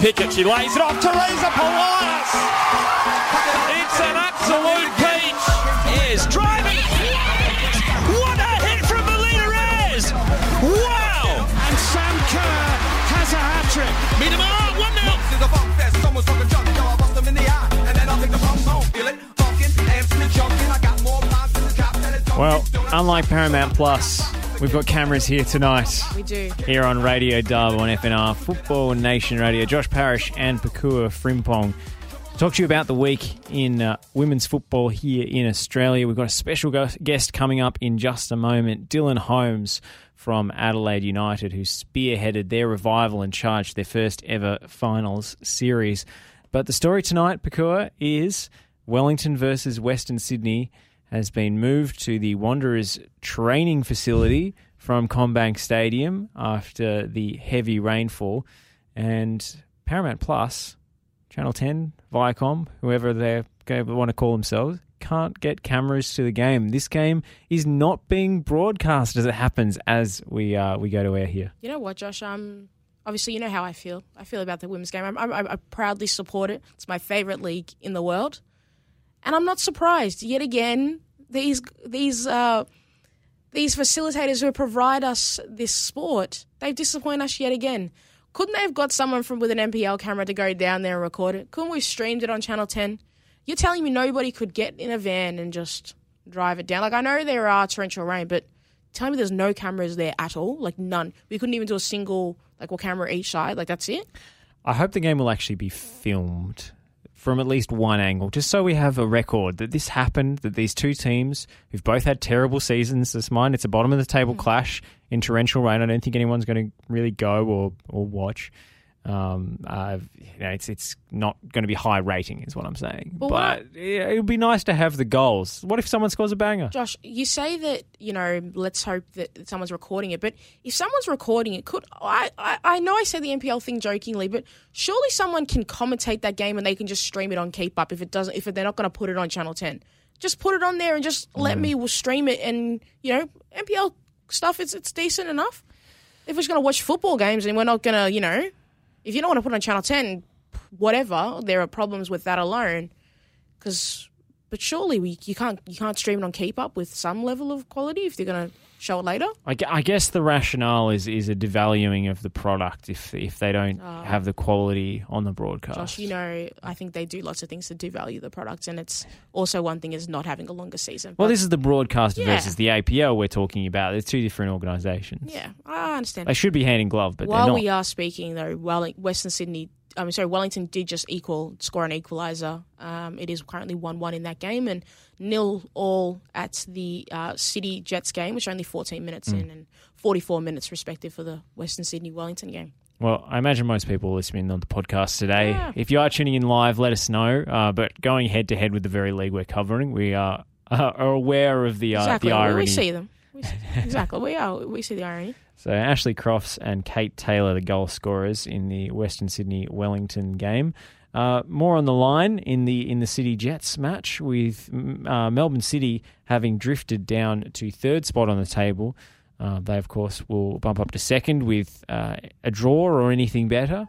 Pickett. She lays it off. To Teresa Polias. It's an absolute peach. Is driving. What a hit from Melina Ayres. Wow. And Sam Kerr has a hat trick. Meet him up. 1 0. This is a funk fest. Someone's talking junk. Yo, I bust them in the eye. And then I'll take the pump home. Feel it? Funkin', dancing and jumping. I got more lines than the cop that is Well, unlike Paramount Plus, we've got cameras here tonight. Do. Here on Radio Dub on FNR Football Nation Radio. Josh Parrish and Pakua Frimpong. Talk to you about the week in uh, women's football here in Australia. We've got a special guest coming up in just a moment. Dylan Holmes from Adelaide United, who spearheaded their revival and charged their first ever finals series. But the story tonight, Pakua, is Wellington versus Western Sydney has been moved to the Wanderers training facility from CommBank Stadium after the heavy rainfall. And Paramount Plus, Channel 10, Viacom, whoever they want to call themselves, can't get cameras to the game. This game is not being broadcast as it happens as we uh, we go to air here. You know what, Josh? Um, obviously, you know how I feel. I feel about the women's game. I, I, I proudly support it. It's my favorite league in the world, and I'm not surprised. Yet again, these these uh, these facilitators who provide us this sport, they disappoint us yet again. Couldn't they have got someone from with an NPL camera to go down there and record it? Couldn't we streamed it on Channel 10? You're telling me nobody could get in a van and just drive it down? Like, I know there are torrential rain, but tell me there's no cameras there at all? Like, none. We couldn't even do a single, like, well, camera each side. Like, that's it? I hope the game will actually be filmed from at least one angle, just so we have a record that this happened, that these two teams who've both had terrible seasons this mine, it's a bottom of the table mm. clash in torrential rain. I don't think anyone's going to really go or, or watch. Um, uh, you know, it's it's not going to be high rating, is what I'm saying. Well, but yeah, it would be nice to have the goals. What if someone scores a banger? Josh, you say that you know. Let's hope that someone's recording it. But if someone's recording it, could I? I, I know I say the NPL thing jokingly, but surely someone can commentate that game and they can just stream it on Keep Up if it doesn't. If they're not going to put it on Channel Ten, just put it on there and just let me stream it. And you know, NPL stuff. It's it's decent enough. If we're just going to watch football games and we're not going to, you know, if you don't want to put on Channel Ten, whatever. There are problems with that alone. Because, but surely we you can't you can't stream it on Keep Up with some level of quality if they're going to show it later. I, I guess the rationale is is a devaluing of the product if if they don't ah. have the quality on the broadcast. Josh, you know, I think they do lots of things to devalue the product, and it's also one thing is not having a longer season. Well, this is the broadcaster Yeah. versus the APL we're talking about. They're two different organisations. yeah, I understand. They should be hand in glove, but While they're not. we are speaking, though, Welling- Western Sydney, I'm sorry, Wellington did just equal score an equaliser. Um, it is currently one-one in that game, and nil all at the uh, City Jets game, which are only 14 minutes Mm. in and 44 minutes respective for the Western Sydney Wellington game. well, I imagine most people listening on the podcast today, Yeah. if you are tuning in live, let us know. Uh, but going head to head with the very league we're covering, we are, uh, are aware of the uh, Exactly, the irony. we see them. We exactly, we are. We see the irony. So Ashley Crofts and Kate Taylor, the goal scorers in the Western Sydney Wellington game. Uh, more on the line in the in the City Jets match with uh, Melbourne City having drifted down to third spot on the table. Uh, they of course will bump up to second with uh, a draw or anything better.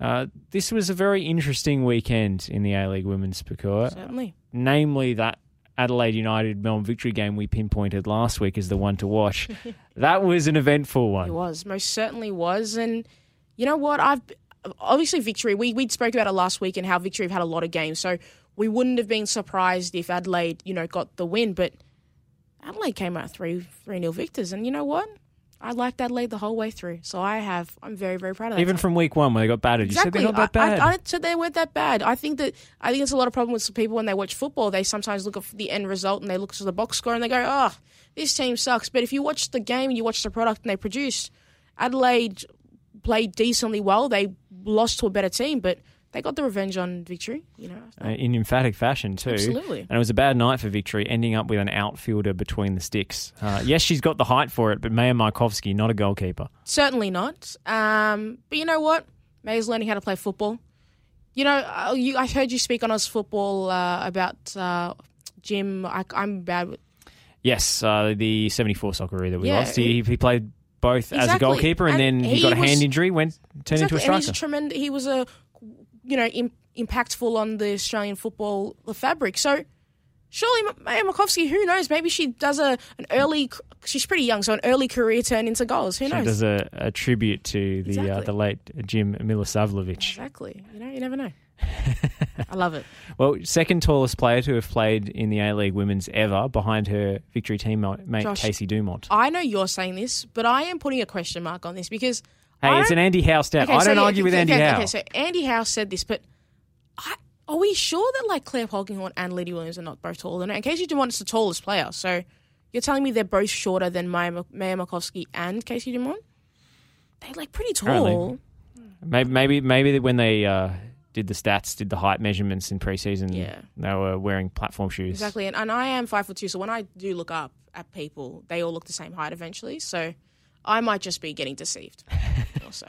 Uh, this was a very interesting weekend in the A League Women's Pakua Certainly. namely that Adelaide United Melbourne victory game we pinpointed last week as the one to watch. that was an eventful one. It was most certainly was, and you know what? I've obviously victory. We we spoke about it last week and how victory have had a lot of games, so we wouldn't have been surprised if Adelaide, you know, got the win. But Adelaide came out three three nil victors, and you know what? I liked Adelaide the whole way through, so I have. I'm very very proud of that. Even from week one when they got battered, you said Exactly. they're not that I- bad. I, I, said they weren't that bad. I think that I think it's a lot of problem with some people when they watch football. They sometimes look at the end result and they look at the box score and they go, "Oh, this team sucks." But if you watch the game and you watch the product and they produce, Adelaide played decently well. They lost to a better team, but they got the revenge on victory. You know, Uh, in emphatic fashion too. Absolutely. And it was a bad night for Victory, ending up with an outfielder between the sticks. Uh, yes, she's got the height for it, but Maja Markovski, not a goalkeeper. certainly not. Um, but you know what? May's learning how to play football. You know, uh, you, I heard you speak on us football uh, about uh, Jim. I, I'm bad with Yes, uh, the 74 Socceroo that we Yeah, lost. He, he played both as a goalkeeper and, And then he, he got a was- hand injury, went turned into a Exactly, and he's striker. a tremendous. He was a you know, Im- impactful on the Australian football the fabric. So surely Maja Markovski, who knows? Maybe she does a an early. She's pretty young, so an early career turn into goals. Who She knows? does a, a tribute to the uh, the late Jim Milosavljevic. exactly. You know, you never know. I love it. Well, second tallest player to have played in the A League Women's ever, behind her victory teammate Josh, Casey Dumont. I know you're saying this, but I am putting a question mark on this because Hey, it's an Andy Howe stat. Okay, I don't yeah, argue with okay, Andy okay, Howe. Okay, so Andy Howe said this, but I, are we sure that like Clare Polkinghorne and Lydia Williams are not both taller than her? And Casey Dumont is the tallest player, so you're telling me they're both shorter than Maya, Ma- Maja Markovski and Casey Dumont? They're like pretty tall. Maybe, maybe, maybe when they uh, did the stats, did the height measurements in preseason, Yeah. they were wearing platform shoes. Exactly, and, and I am five foot two, so when I do look up at people, they all look the same height eventually. So I might just be getting deceived. also,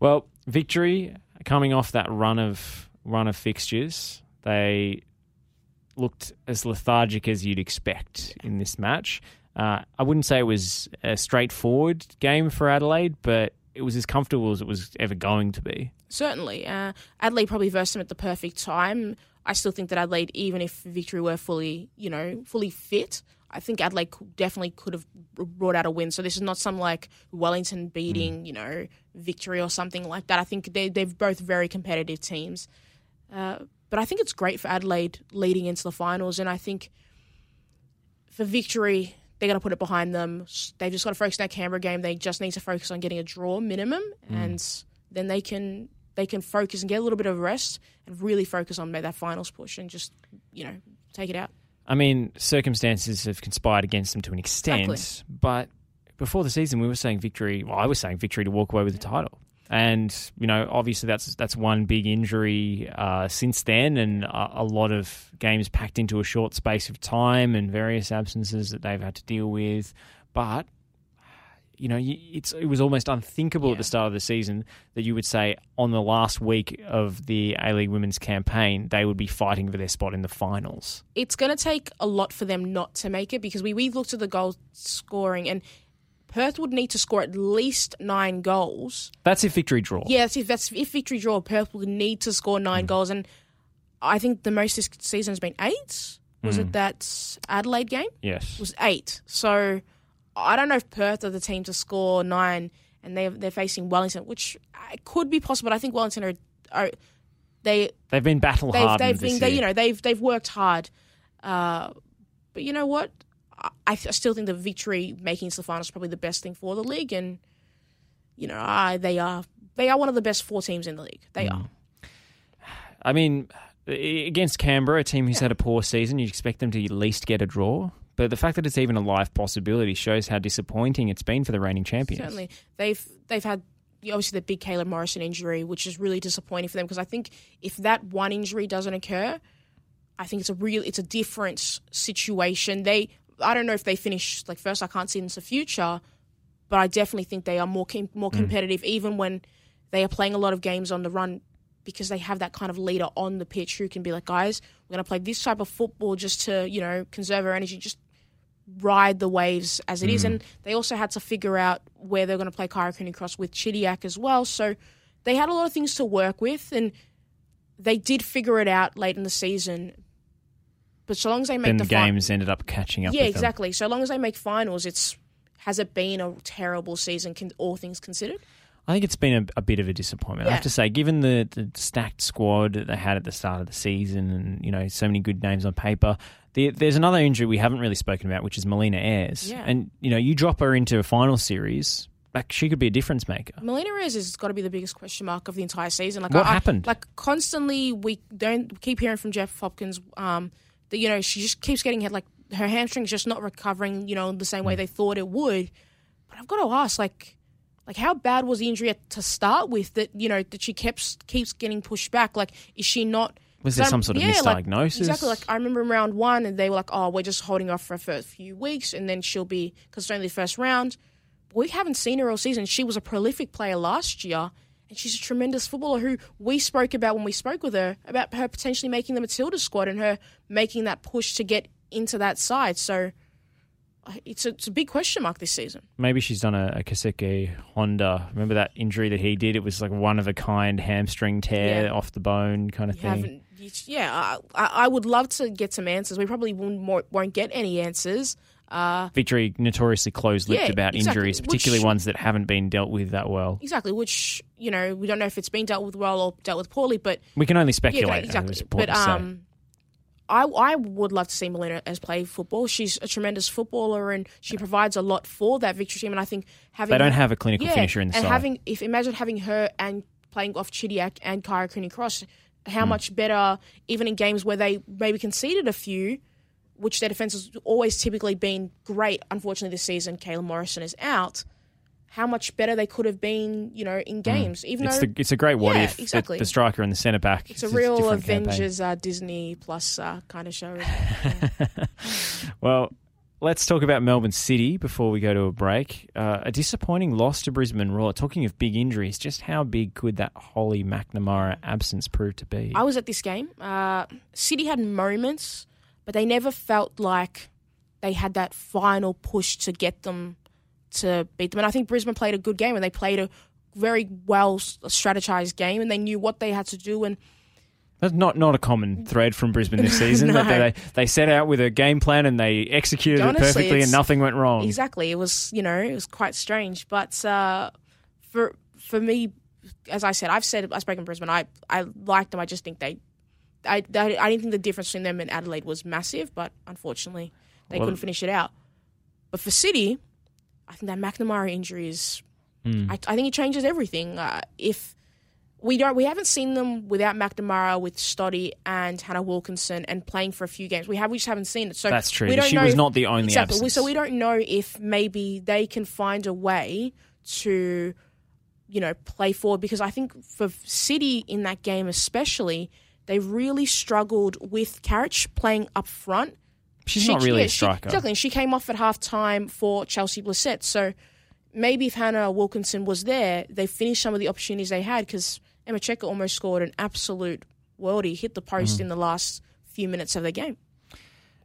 Well, victory coming off that run of run of fixtures, they looked as lethargic as you'd expect in this match. Uh, I wouldn't say it was a straightforward game for Adelaide, but it was as comfortable as it was ever going to be. certainly, uh, Adelaide probably versed them at the perfect time. I still think that Adelaide, even if Victory were fully, you know, fully fit, I think Adelaide definitely could have brought out a win. So this is not some like Wellington beating, you know, Victory or something like that. I think they, they're both very competitive teams. Uh, but I think it's great for Adelaide leading into the finals, and I think for Victory, they're going to put it behind them. They've just got to focus on that Canberra game. They just need to focus on getting a draw minimum, and then they can they can focus and get a little bit of rest and really focus on that finals push and just you know take it out. I mean, circumstances have conspired against them to an extent, Exactly. but before the season, we were saying victory. Well, I was saying victory to walk away with the title, and you know, obviously that's that's one big injury uh, since then, and a, a lot of games packed into a short space of time, and various absences that they've had to deal with. But you know, it's it was almost unthinkable at the start of the season that you would say on the last week of the A League Women's campaign they would be fighting for their spot in the finals. It's going to take a lot for them not to make it because we we looked at the goal scoring and Perth would need to score at least nine goals That's if victory draw. Yeah, that's if that's if victory draw, Perth would need to score nine mm. goals, and I think the most this season has been eight. Was it mm. that Adelaide game? Yes. It was eight. So I don't know if Perth are the team to score nine, and they they're facing Wellington, which uh, could be possible. But I think Wellington are, are they They've been battle they've they've this been they, you know they've they've worked hard, uh, but you know what? I, I still think the victory making the finals is probably the best thing for the league, and you know I, they are they are one of the best four teams in the league. They Mm. are. I mean, against Canberra, a team who's had a poor season, you'd expect them to at least get a draw. But the fact that it's even a live possibility shows how disappointing it's been for the reigning champions. Certainly, they've they've had obviously the big Kayla Morrison injury, which is really disappointing for them because I think if that one injury doesn't occur, I think it's a real it's a different situation. They I don't know if they finish like first. I can't see into the future, but I definitely think they are more com- more mm. competitive even when they are playing a lot of games on the run because they have that kind of leader on the pitch who can be like, guys, we're going to play this type of football just to you know conserve our energy, just ride the waves as it is. Mm. And they also had to figure out where they're going to play Kyra Cooney Cross with Chidiac as well. So they had a lot of things to work with, and they did figure it out late in the season. But so long as they make Then the the games ended up catching up yeah, with them. exactly. So long as they make finals, it's has it been a terrible season? Can, all things considered, I think it's been a, a bit of a disappointment. I have to say, given the, the stacked squad that they had at the start of the season and, you know, so many good names on paper, the, there's another injury we haven't really spoken about, which is Melina Ayres. Yeah. And, you know, you drop her into a final series, like she could be a difference maker. Melina Ayres has got to be the biggest question mark of the entire season. Like What I- I- happened? Like constantly, we don't keep hearing from Jeff Hopkins um, that you know she just keeps getting hit. Like her hamstring's just not recovering, you know, the same Hmm. way they thought it would. But I've got to ask, like, like how bad was the injury at- to start with? That you know that she keeps keeps getting pushed back. Like, is she not? Was there some sort of yeah, like, misdiagnosis? exactly. Like I remember in round one, and they were like, "Oh, we're just holding off for a first few weeks, and then she'll be because it's only the first round." We haven't seen her all season. She was a prolific player last year, and she's a tremendous footballer who we spoke about when we spoke with her about her potentially making the Matilda squad and her making that push to get into that side. So it's a, it's a big question mark this season. Maybe she's done a, a Keisuke Honda. Remember that injury that he did? It was like one of a kind hamstring tear Yeah. off the bone kind of You thing. Yeah, I, I would love to get some answers. We probably won't, more- won't get any answers. Uh, Victory notoriously closed-lipped Yeah, about exactly. injuries, Which- particularly ones that haven't been dealt with that well. exactly, which you know we don't know if it's been dealt with well or dealt with poorly, but We can only yeah, speculate. exactly. But important to say. um, I I would love to see Melina Ayres play football. She's a tremendous footballer and she provides a lot for that victory team. And I think having they don't have a clinical yeah, finisher in the and side. having if imagine having her and playing off Chidiac and Kyra Cooney Cross, Hmm. how much better even in games where they maybe conceded a few, which their defense has always typically been great. Unfortunately, this season Kayla Morrison is out. How much better they could have been, you know, in games. Even Hmm. it's though the, it's a great what Yeah, if. exactly. The, striker and the centre back. it's a real. Avengers uh, Disney Plus uh, kind of show. Well, let's talk about Melbourne City before we go to a break. Uh, a disappointing loss to Brisbane Roar. Talking of big injuries, just how big could that Holly McNamara absence prove to be? I was at this game. Uh, City had moments, but they never felt like they had that final push to get them to beat them. And I think Brisbane played a good game, and they played a very well strategized game, and they knew what they had to do. And That's not not a common thread from Brisbane this season. No. they they set out with a game plan and they executed Honestly, it perfectly, and nothing went wrong. exactly, it was you know it was quite strange. But uh, for for me, as I said, I've said I've spoken Brisbane. I I liked them. I just think they. I, I, I didn't think the difference between them and Adelaide was massive, but unfortunately, they Well- couldn't finish it out. But for City, I think that McNamara injury is. Hmm. I, I think it changes everything. Uh, if we don't, we haven't seen them without McNamara, with Stoddy and Hannah Wilkinson, and playing for a few games. We have, we just haven't seen it. So That's true. We don't She know was if- not the only exactly. Absence. So we don't know if maybe they can find a way to, you know, play forward because I think for City in that game especially, they really struggled with Carriage playing up front. She's She- not really yeah, a she- striker. exactly. And she came off at half time for Chelsea Blissett. So maybe if Hannah Wilkinson was there, they finished some of the opportunities they had because Emma Checker almost scored an absolute worldie, hit the Mm. post in the last few minutes of the game.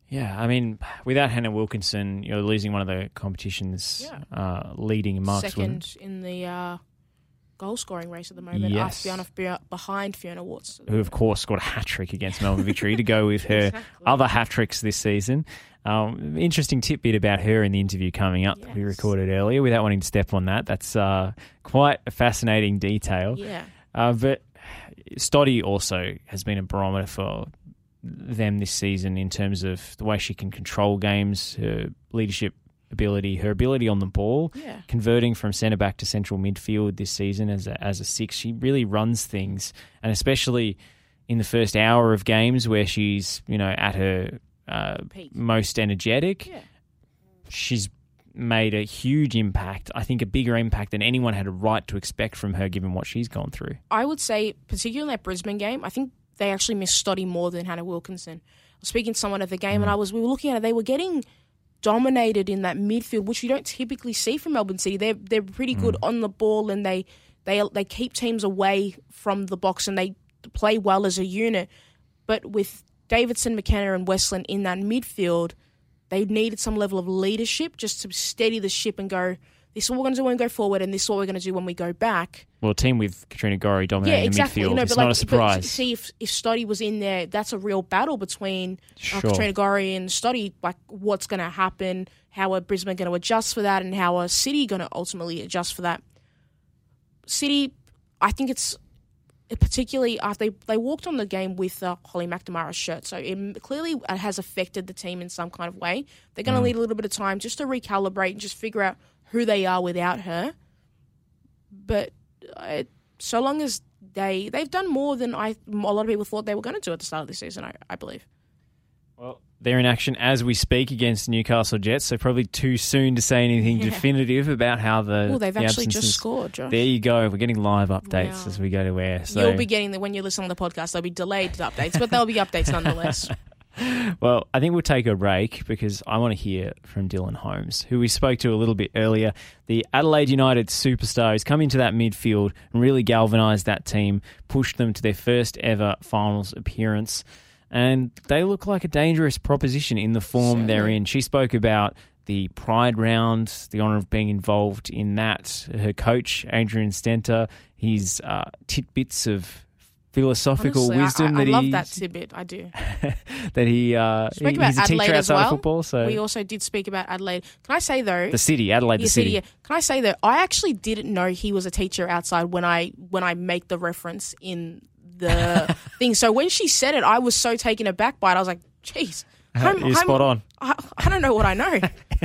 Yeah, I mean, without Hannah Wilkinson, you're losing one of the competition's Yeah. uh, leading marksmen. Second in the uh, goal scoring race at the moment, Yes. after Fiona, behind Fiona Worts. who of course scored a hat trick against Melbourne Victory to go with her other hat tricks this season. Um, interesting tidbit about her in the interview coming up that we recorded earlier. Without wanting to step on that, that's uh, quite a fascinating detail. Yeah. Uh, but Stoddy also has been a barometer for them this season in terms of the way she can control games, her leadership ability, her ability on the ball, Yeah. converting from centre back to central midfield this season as a, as a six. She really runs things, and especially in the first hour of games where she's you know at her uh, most energetic, Yeah. she's made a huge impact. I think a bigger impact than anyone had a right to expect from her, given what she's gone through. I would say, particularly in that Brisbane game, I think they actually missed Stoddy more than Hannah Wilkinson. I was speaking to someone at the game, and mm. I was we were looking at it. They were getting dominated in that midfield, which you don't typically see from Melbourne City. They're they're pretty good mm. on the ball, and they they they keep teams away from the box, and they play well as a unit. But with Davidson, McKenna, and Westland in that midfield, they needed some level of leadership just to steady the ship and go. This is what we're going to do when we go forward, and this is what we're going to do when we go back. Well, a team with Katrina Gorry dominating Yeah, exactly. the midfield No, it's but not like, a surprise. See, if if Stoddy was in there, that's a real battle between Sure. uh, Katrina Gorry and Stoddy. Like, what's going to happen? How are Brisbane going to adjust for that? And how are City going to ultimately adjust for that? City, I think it's particularly after they, they walked on the game with uh, Holly McNamara's shirt, so it clearly has affected the team in some kind of way. They're going to need a little bit of time just to recalibrate and just figure out who they are without her. But uh, so long as they they've done more than I a lot of people thought they were going to do at the start of the season, I, I believe. Well, they're in action as we speak against Newcastle Jets, so probably too soon to say anything Yeah. definitive about how the. Oh, they've the actually just scored, Josh. There you go. We're getting live updates Wow. as we go to air. So, You'll be getting the when you listen to the podcast. There'll be delayed updates, but there'll be updates nonetheless. well, I think we'll take a break because I want to hear from Dylan Holmes, who we spoke to a little bit earlier. The Adelaide United superstar has come into that midfield and really galvanised that team, pushed them to their first ever finals appearance. And they look like a dangerous proposition in the form they're in. She spoke about the Pride round, the honour of being involved in that. Her coach, Adrian Stenta, his uh, tidbits of philosophical Honestly, I- wisdom I, I that love he that tidbit. I do. that he uh, he- about he's a Adelaide teacher as outside well. of football. So We also did speak about Adelaide. Can I say though, the city, Adelaide, the city. yeah. Can I say that I actually didn't know he was a teacher outside when I when I make the reference in the thing. So when she said it, I was so taken aback by it. I was like, "Jeez, I'm- You're spot on. I, I don't know what I know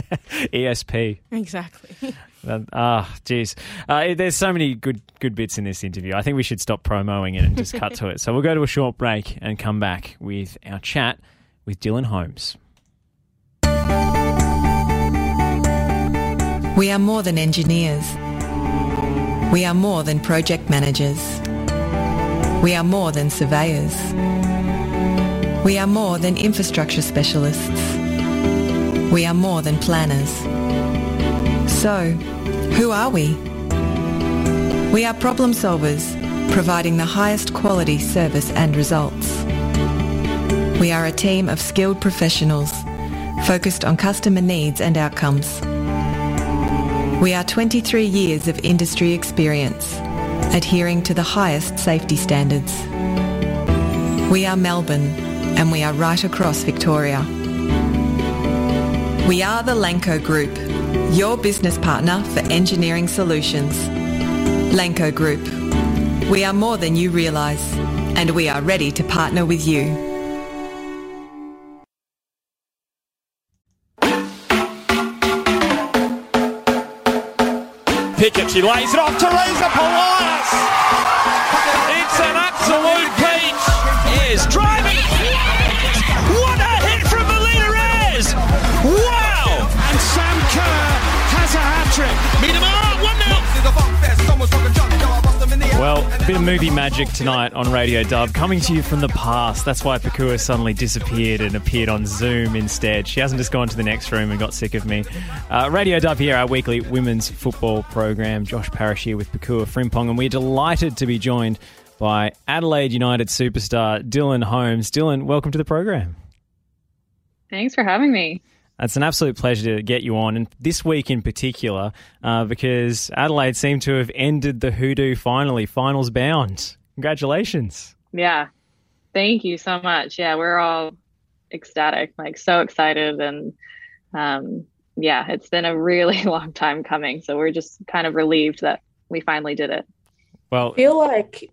ESP. exactly." That- Ah, jeez. Uh, there's so many good good bits in this interview. I think we should stop promoting it and just cut to it. So we'll go to a short break and come back with our chat with Dylan Holmes. We are more than engineers. We are more than project managers. We are more than surveyors. We are more than infrastructure specialists. We are more than planners. So, who are we? We are problem solvers, providing the highest quality service and results. We are a team of skilled professionals focused on customer needs and outcomes. We are 23 years of industry experience, adhering to the highest safety standards. We are Melbourne, and we are right across Victoria. We are the Lanco Group, your business partner for engineering solutions. Lanco Group. We are more than you realise, and we are ready to partner with you. Pickett, she lays it off. Teresa Polias. Well, a bit of movie magic tonight on Radio Dub, coming to you from the past. That's why Pakua suddenly disappeared and appeared on Zoom instead. She hasn't just gone to the next room and got sick of me. Uh, Radio Dub here, our weekly women's football program. Josh Parrish here with Pakua Frimpong, and we're delighted to be joined by Adelaide United superstar Dylan Holmes. Dylan, welcome to the program. Thanks for having me. It's an absolute pleasure to get you on, and this week in particular, uh, because Adelaide seemed to have ended the hoodoo finally, finals bound. Congratulations. Yeah. Thank you so much. Yeah, we're all ecstatic, like so excited. And um, yeah, it's been a really long time coming. So we're just kind of relieved that we finally did it. Well, feel like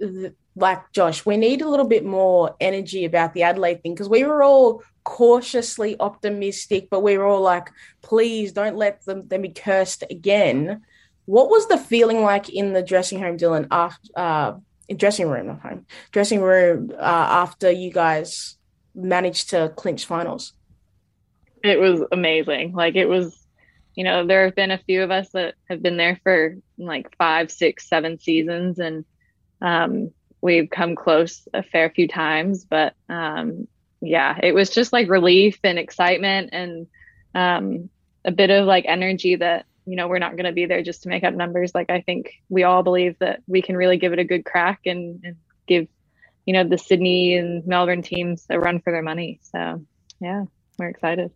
like Josh, we need a little bit more energy about the Adelaide thing because we were all cautiously optimistic, but we were all like, please don't let them them be cursed again. What was the feeling like in the dressing room, Dylan? After uh, dressing room, not home, dressing room uh, after you guys managed to clinch finals. It was amazing. Like it was, you know, there have been a few of us that have been there for like five, six, seven seasons, and um, we've come close a fair few times. But um, yeah, it was just like relief and excitement and um, a bit of like energy that you know we're not going to be there just to make up numbers. Like I think we all believe that we can really give it a good crack and, and give you know the Sydney and Melbourne teams a run for their money. So yeah, we're excited.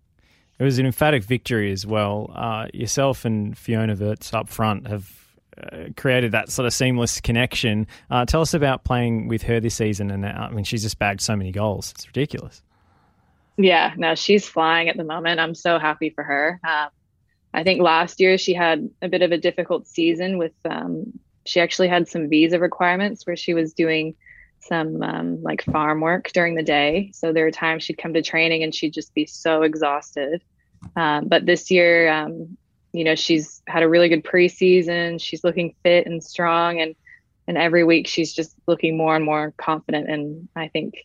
It was an emphatic victory as well. Uh, yourself and Fiona Worts up front have uh, created that sort of seamless connection. Uh, tell us about playing with her this season. And uh, I mean, she's just bagged so many goals. It's ridiculous. Yeah, no, she's flying at the moment. I'm so happy for her. Um, I think last year she had a bit of a difficult season with, um, she actually had some visa requirements where she was doing some um, like farm work during the day. So there were times she'd come to training and she'd just be so exhausted. Um, but this year, um, you know, she's had a really good preseason. She's looking fit and strong, and and every week she's just looking more and more confident. And I think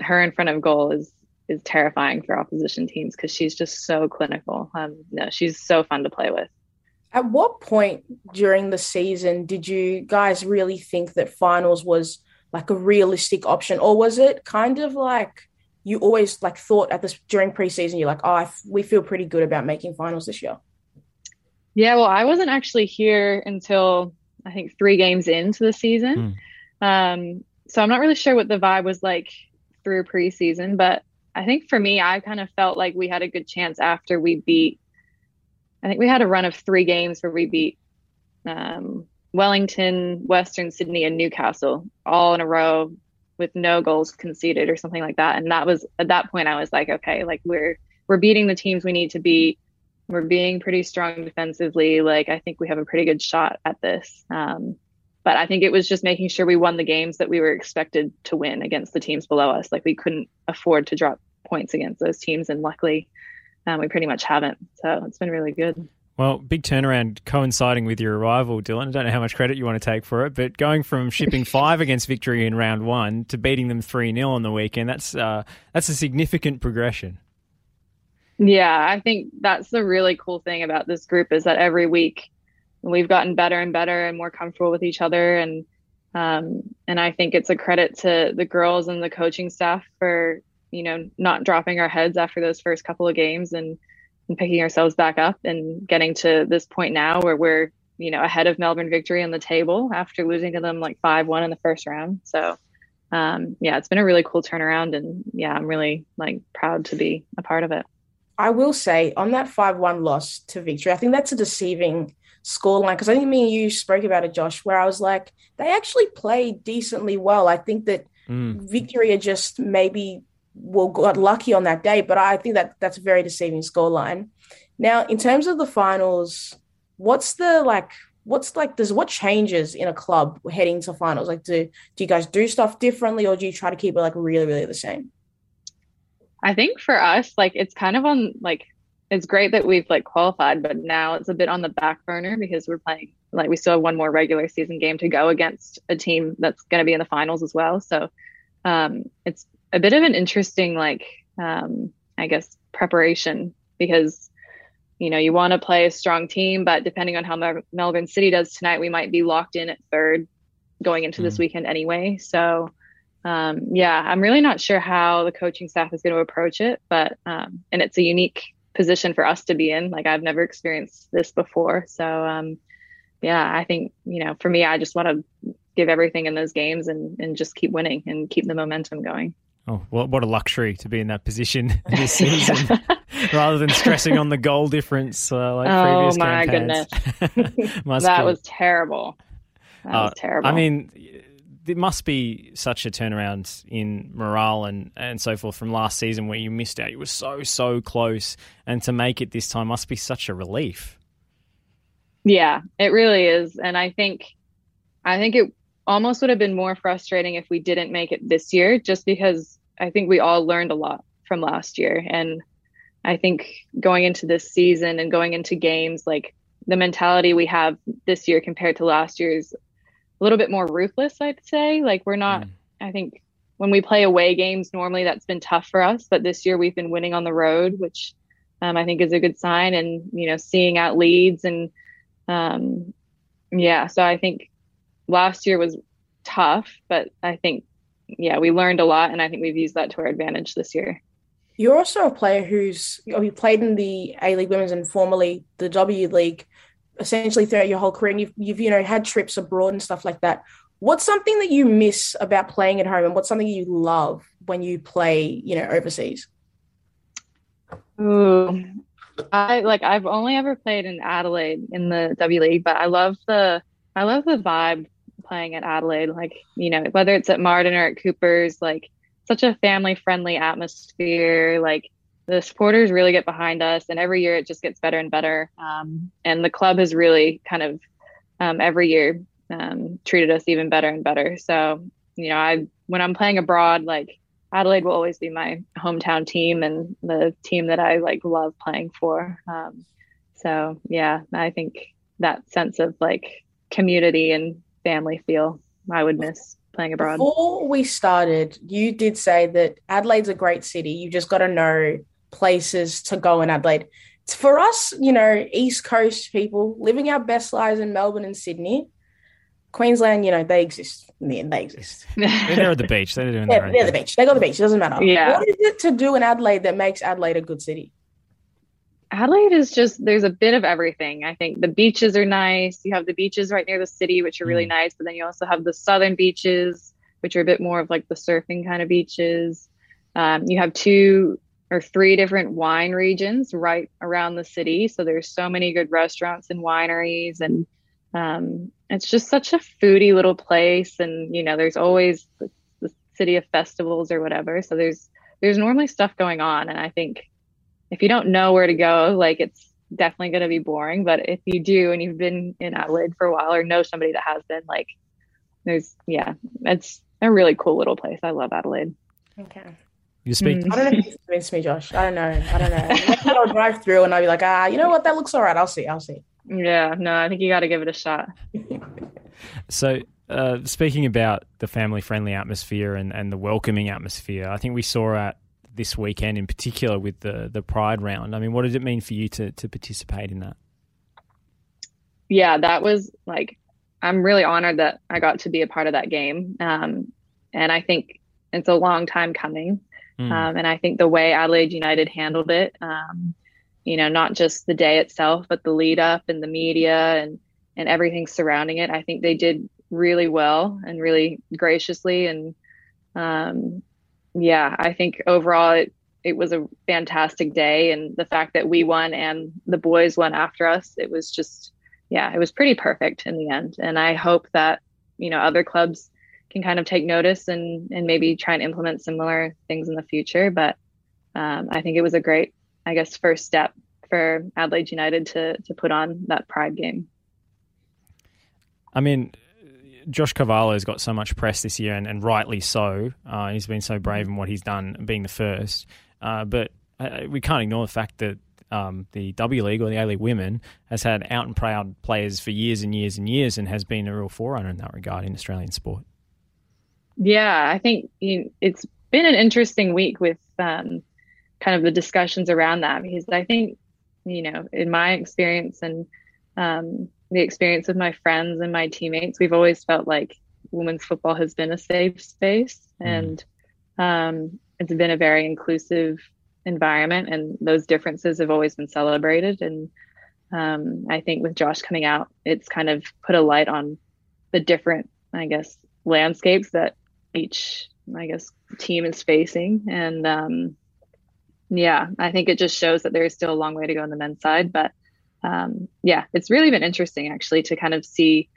her in front of goal is is terrifying for opposition teams because she's just so clinical. Um, no, she's so fun to play with. At what point during the season did you guys really think that finals was like a realistic option, or was it kind of like you always like thought at this during preseason? You're like, oh, we feel pretty good about making finals this year. Yeah, well, I wasn't actually here until I think three games into the season. Um, so I'm not really sure what the vibe was like through preseason, but I think for me, I kind of felt like we had a good chance after we beat I think we had a run of three games where we beat um, Wellington, Western Sydney, and Newcastle all in a row with no goals conceded or something like that. And that was at that point I was like, okay, like we're we're beating the teams we need to beat. We're being pretty strong defensively. Like I think we have a pretty good shot at this. Um, but I think it was just making sure we won the games that we were expected to win against the teams below us. Like we couldn't afford to drop points against those teams, and luckily, um, we pretty much haven't. So it's been really good. Well, big turnaround coinciding with your arrival, Dylan. I don't know how much credit you want to take for it, but going from shipping five against victory in round one to beating them 3 0 on the weekend, that's, uh, that's a significant progression. Yeah, I think that's the really cool thing about this group is that every week we've gotten better and better and more comfortable with each other and um, and I think it's a credit to the girls and the coaching staff for you know not dropping our heads after those first couple of games and, and picking ourselves back up and getting to this point now where we're you know ahead of Melbourne victory on the table after losing to them like five one in the first round so um, yeah it's been a really cool turnaround and yeah I'm really like proud to be a part of it. I will say on that 5 1 loss to victory, I think that's a deceiving scoreline because I think me and you spoke about it, Josh, where I was like, they actually played decently well. I think that mm. Victoria just maybe well got lucky on that day, but I think that that's a very deceiving scoreline. Now, in terms of the finals, what's the like? What's like? Does what changes in a club heading to finals? Like, do do you guys do stuff differently, or do you try to keep it like really, really the same? I think for us, like it's kind of on like it's great that we've like qualified, but now it's a bit on the back burner because we're playing like we still have one more regular season game to go against a team that's going to be in the finals as well. So um, it's a bit of an interesting like um, I guess preparation because you know you want to play a strong team, but depending on how Mel- Melbourne City does tonight, we might be locked in at third going into mm. this weekend anyway. So um, yeah, I'm really not sure how the coaching staff is going to approach it, but um, and it's a unique position for us to be in. Like I've never experienced this before. So um, yeah, I think, you know, for me, I just want to give everything in those games and, and just keep winning and keep the momentum going. Oh, what, what a luxury to be in that position this season rather than stressing on the goal difference uh, like oh, previous my campaigns. goodness. that was terrible. That uh, was terrible. I mean, there must be such a turnaround in morale and, and so forth from last season where you missed out. You were so, so close. And to make it this time must be such a relief. Yeah, it really is. And I think, I think it almost would have been more frustrating if we didn't make it this year, just because I think we all learned a lot from last year. And I think going into this season and going into games, like the mentality we have this year compared to last year is a little bit more ruthless, I'd say. Like we're not, mm. I think when we play away games, normally that's been tough for us, but this year we've been winning on the road, which um, I think is a good sign. And, you know, seeing out leads and, um, yeah, so I think last year was tough, but I think, yeah, we learned a lot and I think we've used that to our advantage this year. You're also a player who's you played in the A League Women's and formerly the W League essentially throughout your whole career and you've, you've you know had trips abroad and stuff like that what's something that you miss about playing at home and what's something you love when you play you know overseas Ooh, I like I've only ever played in Adelaide in the W League, but I love the I love the vibe playing at Adelaide. Like, you know, whether it's at Marden or at Cooper's, like such a family friendly atmosphere. Like the supporters really get behind us and every year it just gets better and better. Um, and the club has really kind of um, every year um, treated us even better and better. So you know i when i'm playing abroad like adelaide will always be my hometown team and the team that i like love playing for. Um, so yeah i think that sense of like community and family feel i would miss playing abroad. Before we started you did say that adelaide's a great city. You just got to know places to go in Adelaide. For us, you know, East Coast people living our best lives in Melbourne and Sydney. Queensland, you know, they exist. Man, they exist. they're at the beach. They're doing yeah, they're the beach. They go to the beach. It doesn't matter. Yeah. What is it to do in Adelaide that makes Adelaide a good city? Adelaide is just there's a bit of everything. I think the beaches are nice. You have the beaches right near the city, which are really mm. nice, but then you also have the southern beaches, which are a bit more of like the surfing kind of beaches. Um, you have two or three different wine regions right around the city. So there's so many good restaurants and wineries, and um, it's just such a foodie little place. And you know, there's always the, the city of festivals or whatever. So there's there's normally stuff going on, and I think if you don't know where to go, like it's definitely going to be boring. But if you do, and you've been in Adelaide for a while, or know somebody that has been, like there's yeah, it's a really cool little place. I love Adelaide. Okay. You speak. I don't know if you convinced me, Josh. I don't know. I don't know. I'll drive through and I'll be like, ah, you know what? That looks all right. I'll see. I'll see. Yeah, no, I think you got to give it a shot. So, uh, speaking about the family friendly atmosphere and, and the welcoming atmosphere, I think we saw at this weekend in particular with the, the Pride round. I mean, what did it mean for you to, to participate in that? Yeah, that was like, I'm really honored that I got to be a part of that game. Um, and I think it's a long time coming. Mm. Um, and I think the way Adelaide United handled it, um, you know, not just the day itself, but the lead up and the media and, and everything surrounding it, I think they did really well and really graciously. And um, yeah, I think overall it, it was a fantastic day. And the fact that we won and the boys won after us, it was just, yeah, it was pretty perfect in the end. And I hope that, you know, other clubs can kind of take notice and and maybe try and implement similar things in the future. But um, I think it was a great, I guess, first step for Adelaide United to to put on that Pride game. I mean, Josh Cavallo's got so much press this year, and, and rightly so. Uh, he's been so brave in what he's done, being the first. Uh, but uh, we can't ignore the fact that um, the W League or the A League Women has had out and proud players for years and years and years, and has been a real forerunner in that regard in Australian sport. Yeah, I think you it's been an interesting week with um, kind of the discussions around that because I think, you know, in my experience and um, the experience of my friends and my teammates, we've always felt like women's football has been a safe space and um, it's been a very inclusive environment, and those differences have always been celebrated. And um, I think with Josh coming out, it's kind of put a light on the different, I guess, landscapes that each I guess team is facing. And um, yeah, I think it just shows that there is still a long way to go on the men's side. But um, yeah, it's really been interesting actually to kind of see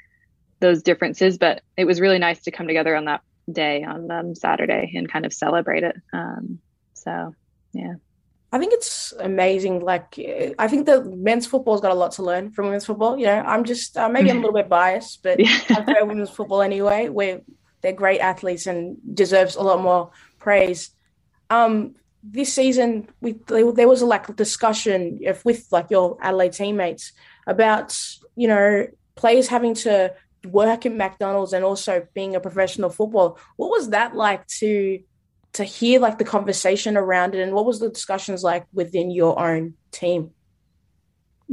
those differences. But it was really nice to come together on that day on um, Saturday and kind of celebrate it. Um, so yeah. I think it's amazing. Like, I think the men's football's got a lot to learn from women's football. You know, I'm just uh, maybe I'm a little bit biased, but Yeah. I play women's football anyway. We're they're great athletes and deserves a lot more praise. Um, this season, we there was a like discussion if, with like your Adelaide teammates about you know players having to work at McDonald's and also being a professional footballer. What was that like to to hear like the conversation around it, and what was the discussions like within your own team?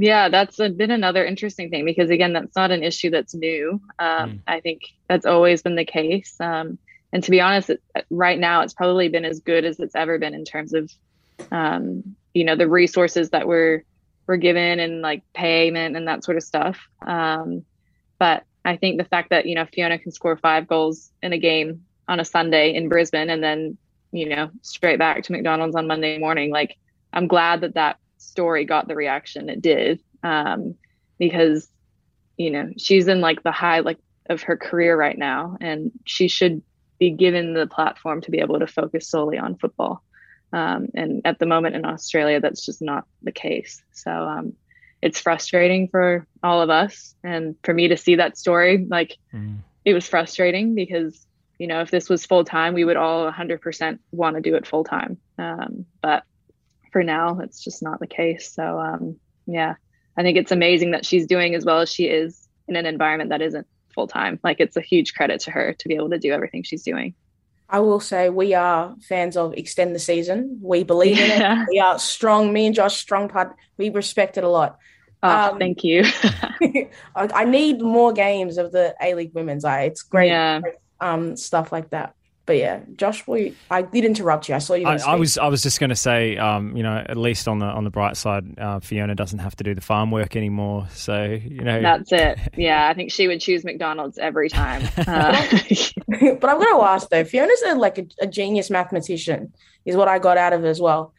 Yeah, that's been another interesting thing because again, that's not an issue that's new. Um, Mm. I think that's always been the case. Um, and to be honest, it, right now it's probably been as good as it's ever been in terms of, um, you know, the resources that we're we're given and like payment and that sort of stuff. Um, but I think the fact that you know Fiona can score five goals in a game on a Sunday in Brisbane and then you know straight back to McDonald's on Monday morning, like I'm glad that that story got the reaction it did um, because you know she's in like the high like of her career right now and she should be given the platform to be able to focus solely on football um, and at the moment in australia that's just not the case so um, it's frustrating for all of us and for me to see that story like Mm. it was frustrating because you know if this was full time we would all 100% want to do it full time um, but for now it's just not the case so um, yeah i think it's amazing that she's doing as well as she is in an environment that isn't full time like it's a huge credit to her to be able to do everything she's doing I will say we are fans of extend the season. We believe in Yeah. it. We are strong. Me and Josh, strong part. We respect it a lot. oh Um, thank you I, I need more games of the A League Women's. I it's great, yeah um, stuff like that. But yeah, Josh, we I did interrupt you. I saw you. I, I was I was just going to say, um, you know, at least on the on the bright side, uh, Fiona doesn't have to do the farm work anymore. So you know, that's it yeah i think she would choose mcdonald's every time uh, but I'm going to ask though. Fiona's a, like a, a genius mathematician, is what I got out of it as well.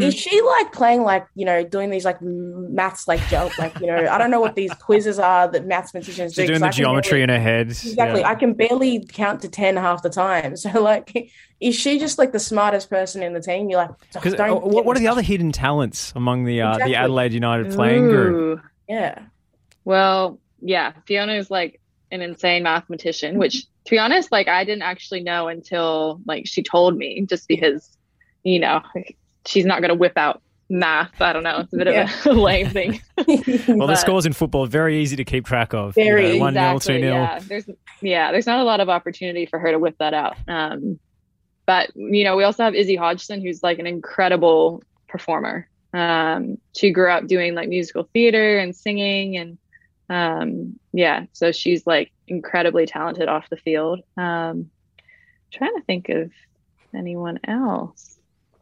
Is she like playing like you know doing these like maths like joke like you know I don't know what these quizzes are that mathematicians do. She's doing 'cause the I geometry barely- in her head. Exactly. Yeah. I can barely count to 10 half the time. So, like, is she just like the smartest person in the team? You're like, "Oh, Because don't uh, what, what are the other hidden talents among the uh, Exactly. the Adelaide United playing group? Ooh. started." Yeah. Well, yeah, Fiona is like an insane mathematician, which to be honest, like I didn't actually know until like she told me just because, you know, she's not going to whip out math. I don't know. It's a bit Yeah. of a lame thing. Well, the scores in football are very easy to keep track of. Very, one 0 exactly, two 0 Yeah, there's yeah, there's not a lot of opportunity for her to whip that out. Um, but you know, we also have Izzy Hodgson, who's like an incredible performer. Um, she grew up doing like musical theater and singing, and um, yeah, so she's like incredibly talented off the field. Um, trying to think of anyone else.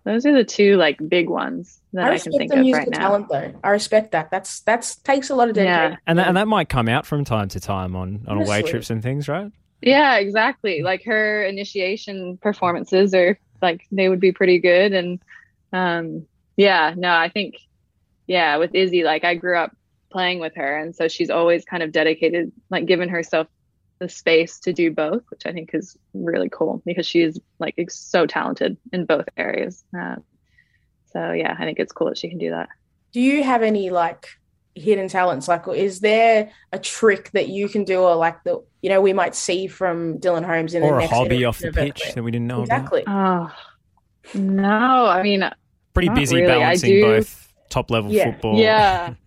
Those are the two like big ones that I I, can think the of musical right now. talent, though. I respect that. That's that's takes a lot of dedication. Yeah. And that, and that might come out from time to time on, on away trips and things, right? Yeah, exactly. Like her initiation performances are like they would be pretty good and um yeah, no, I think yeah, with Izzy like I grew up playing with her and so she's always kind of dedicated like given herself the space to do both, which I think is really cool because she is like ex- so talented in both areas. Uh, so yeah, I think it's cool that she can do that. Do you have any like hidden talents? Like, is there a trick that you can do, or like the you know we might see from Dylan Holmes in Or the a next hobby off the pitch Adelaide? that we didn't know about. Exactly. Oh no, I mean Pretty busy really. Balancing both top level Yeah. football. Yeah.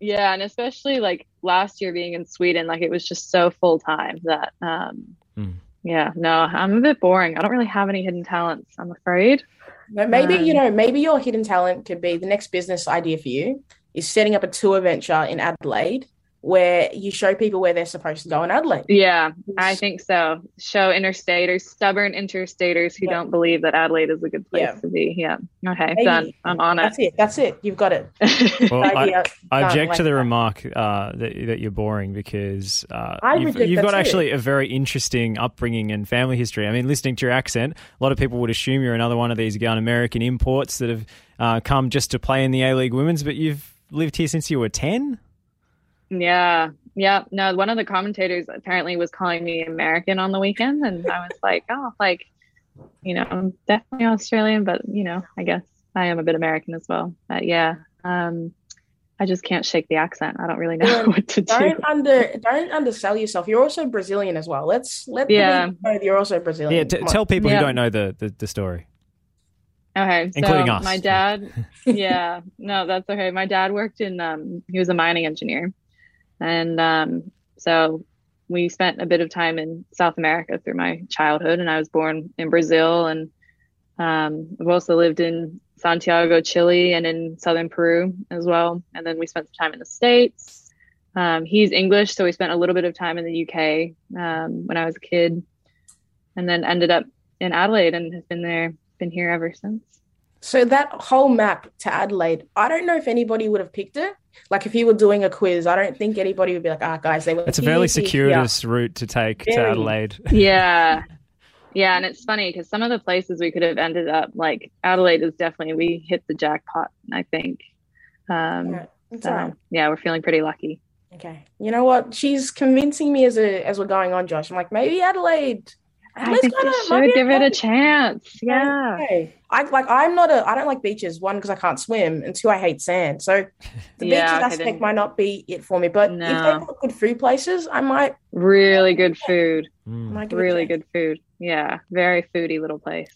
Yeah, and especially like last year being in Sweden, like it was just so full time that um Hmm. yeah, no, I'm a bit boring. I don't really have any hidden talents, I'm afraid. But maybe you Um, know, maybe your hidden talent could be the next business idea for you is setting up a tour venture in Adelaide where you show people where they're supposed to go in Adelaide. Yeah, I think so. Show interstaters, stubborn interstaters who Yeah. don't believe that Adelaide is a good place Yeah. to be. Yeah. Okay, Maybe. done. I'm on it. That's it. That's it. You've got it. Well, I, I object like to the that. remark uh, that, that you're boring because uh, you've, you've got too. actually a very interesting upbringing and family history. I mean, listening to your accent, a lot of people would assume you're another one of these young American imports that have uh, come just to play in the A League Women's, but you've lived here since you were 10? Yeah. Yeah. No, one of the commentators apparently was calling me American on the weekend. And I was like, oh, like, you know, I'm definitely Australian, but, you know, I guess I am a bit American as well. But yeah. Um, I just can't shake the accent. I don't really know Yeah, what to do. Don't under don't undersell yourself. You're also Brazilian as well. Let's let Yeah. the know you're also Brazilian. Yeah, t- tell people Yeah. who don't know the, the, the story. Okay, so Including us. my dad, yeah, no, that's okay. My dad worked in, um, he was a mining engineer, and um, so we spent a bit of time in South America through my childhood, and I was born in Brazil, and um, I've also lived in Santiago, Chile, and in southern Peru as well, and then we spent some time in the States. Um, he's English, so we spent a little bit of time in the UK um, when I was a kid, and then ended up in Adelaide and have been there, been here ever since. So that whole map to Adelaide, I don't know if anybody would have picked it. Like if you were doing a quiz, I don't think anybody would be like, ah, guys, they were. It's a here, fairly here, here." circuitous route to take to Adelaide. yeah yeah and it's funny because some of the places we could have ended up like adelaide is definitely we hit the jackpot i think um Yeah, so all right. yeah we're feeling pretty lucky Okay. You know what? She's convincing me as a as we're going on, Josh. I'm like, maybe Adelaide. I Adelaide's think we kinda- should give it a chance yeah Okay. I like I'm not a I don't like beaches, one, because I can't swim, and two, I hate sand. So the Yeah, beaches okay, aspect then- might not be it for me. But if they've got good food places, I might, really good food Mm. might give really good food yeah very foodie little place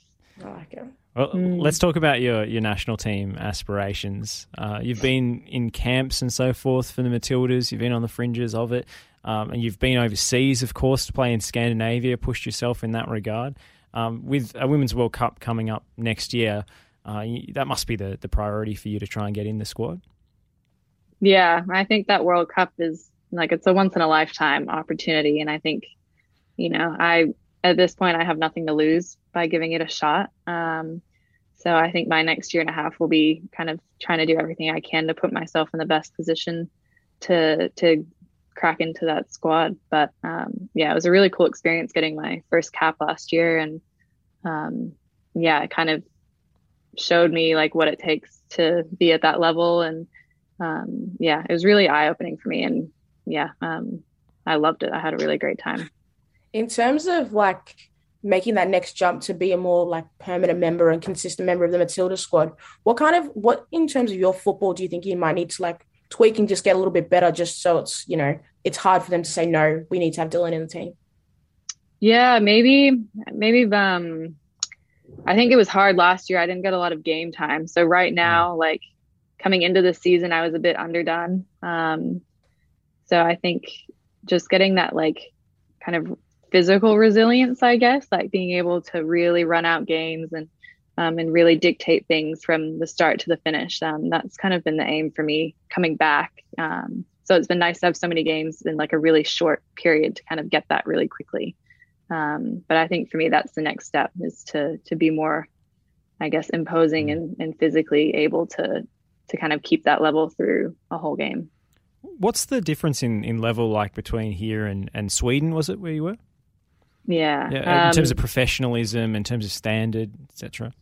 I like it. Well, Mm. let's talk about your, your national team aspirations. Uh, you've been in camps and so forth for the Matildas. You've been on the fringes of it, um, and you've been overseas, of course, to play in Scandinavia. Pushed yourself in that regard. Um, with a Women's World Cup coming up next year, uh, that must be the, the priority for you to try and get in the squad. Yeah, I think that World Cup is like it's a once in a lifetime opportunity. And I think, you know, I at this point I have nothing to lose by giving it a shot. Um, so I think my next year and a half will be kind of trying to do everything I can to put myself in the best position to to crack into that squad. But um, yeah, it was a really cool experience getting my first cap last year, and um, yeah, it kind of showed me like what it takes to be at that level. And um, yeah, it was really eye opening for me. And yeah, um, I loved it. I had a really great time. In terms of like making that next jump to be a more like permanent member and consistent member of the Matilda squad, what kind of what in terms of your football do you think you might need to like tweak and just get a little bit better just so it's, you know, it's hard for them to say no, we need to have Dylan in the team? Yeah, maybe maybe um I think it was hard last year. I didn't get a lot of game time. So right now, like coming into the season, I was a bit underdone. Um so I think just getting that like kind of physical resilience, I guess, like being able to really run out games and um, and really dictate things from the start to the finish. Um, that's kind of been the aim for me coming back. Um, so it's been nice to have so many games in like a really short period to kind of get that really quickly. Um, but I think for me, that's the next step is to to be more, I guess, imposing and, and physically able to to kind of keep that level through a whole game. What's the difference in, in level like between here and, and Sweden? Was it where you were? Yeah. Yeah, in terms of um, professionalism, in terms of standard, etc.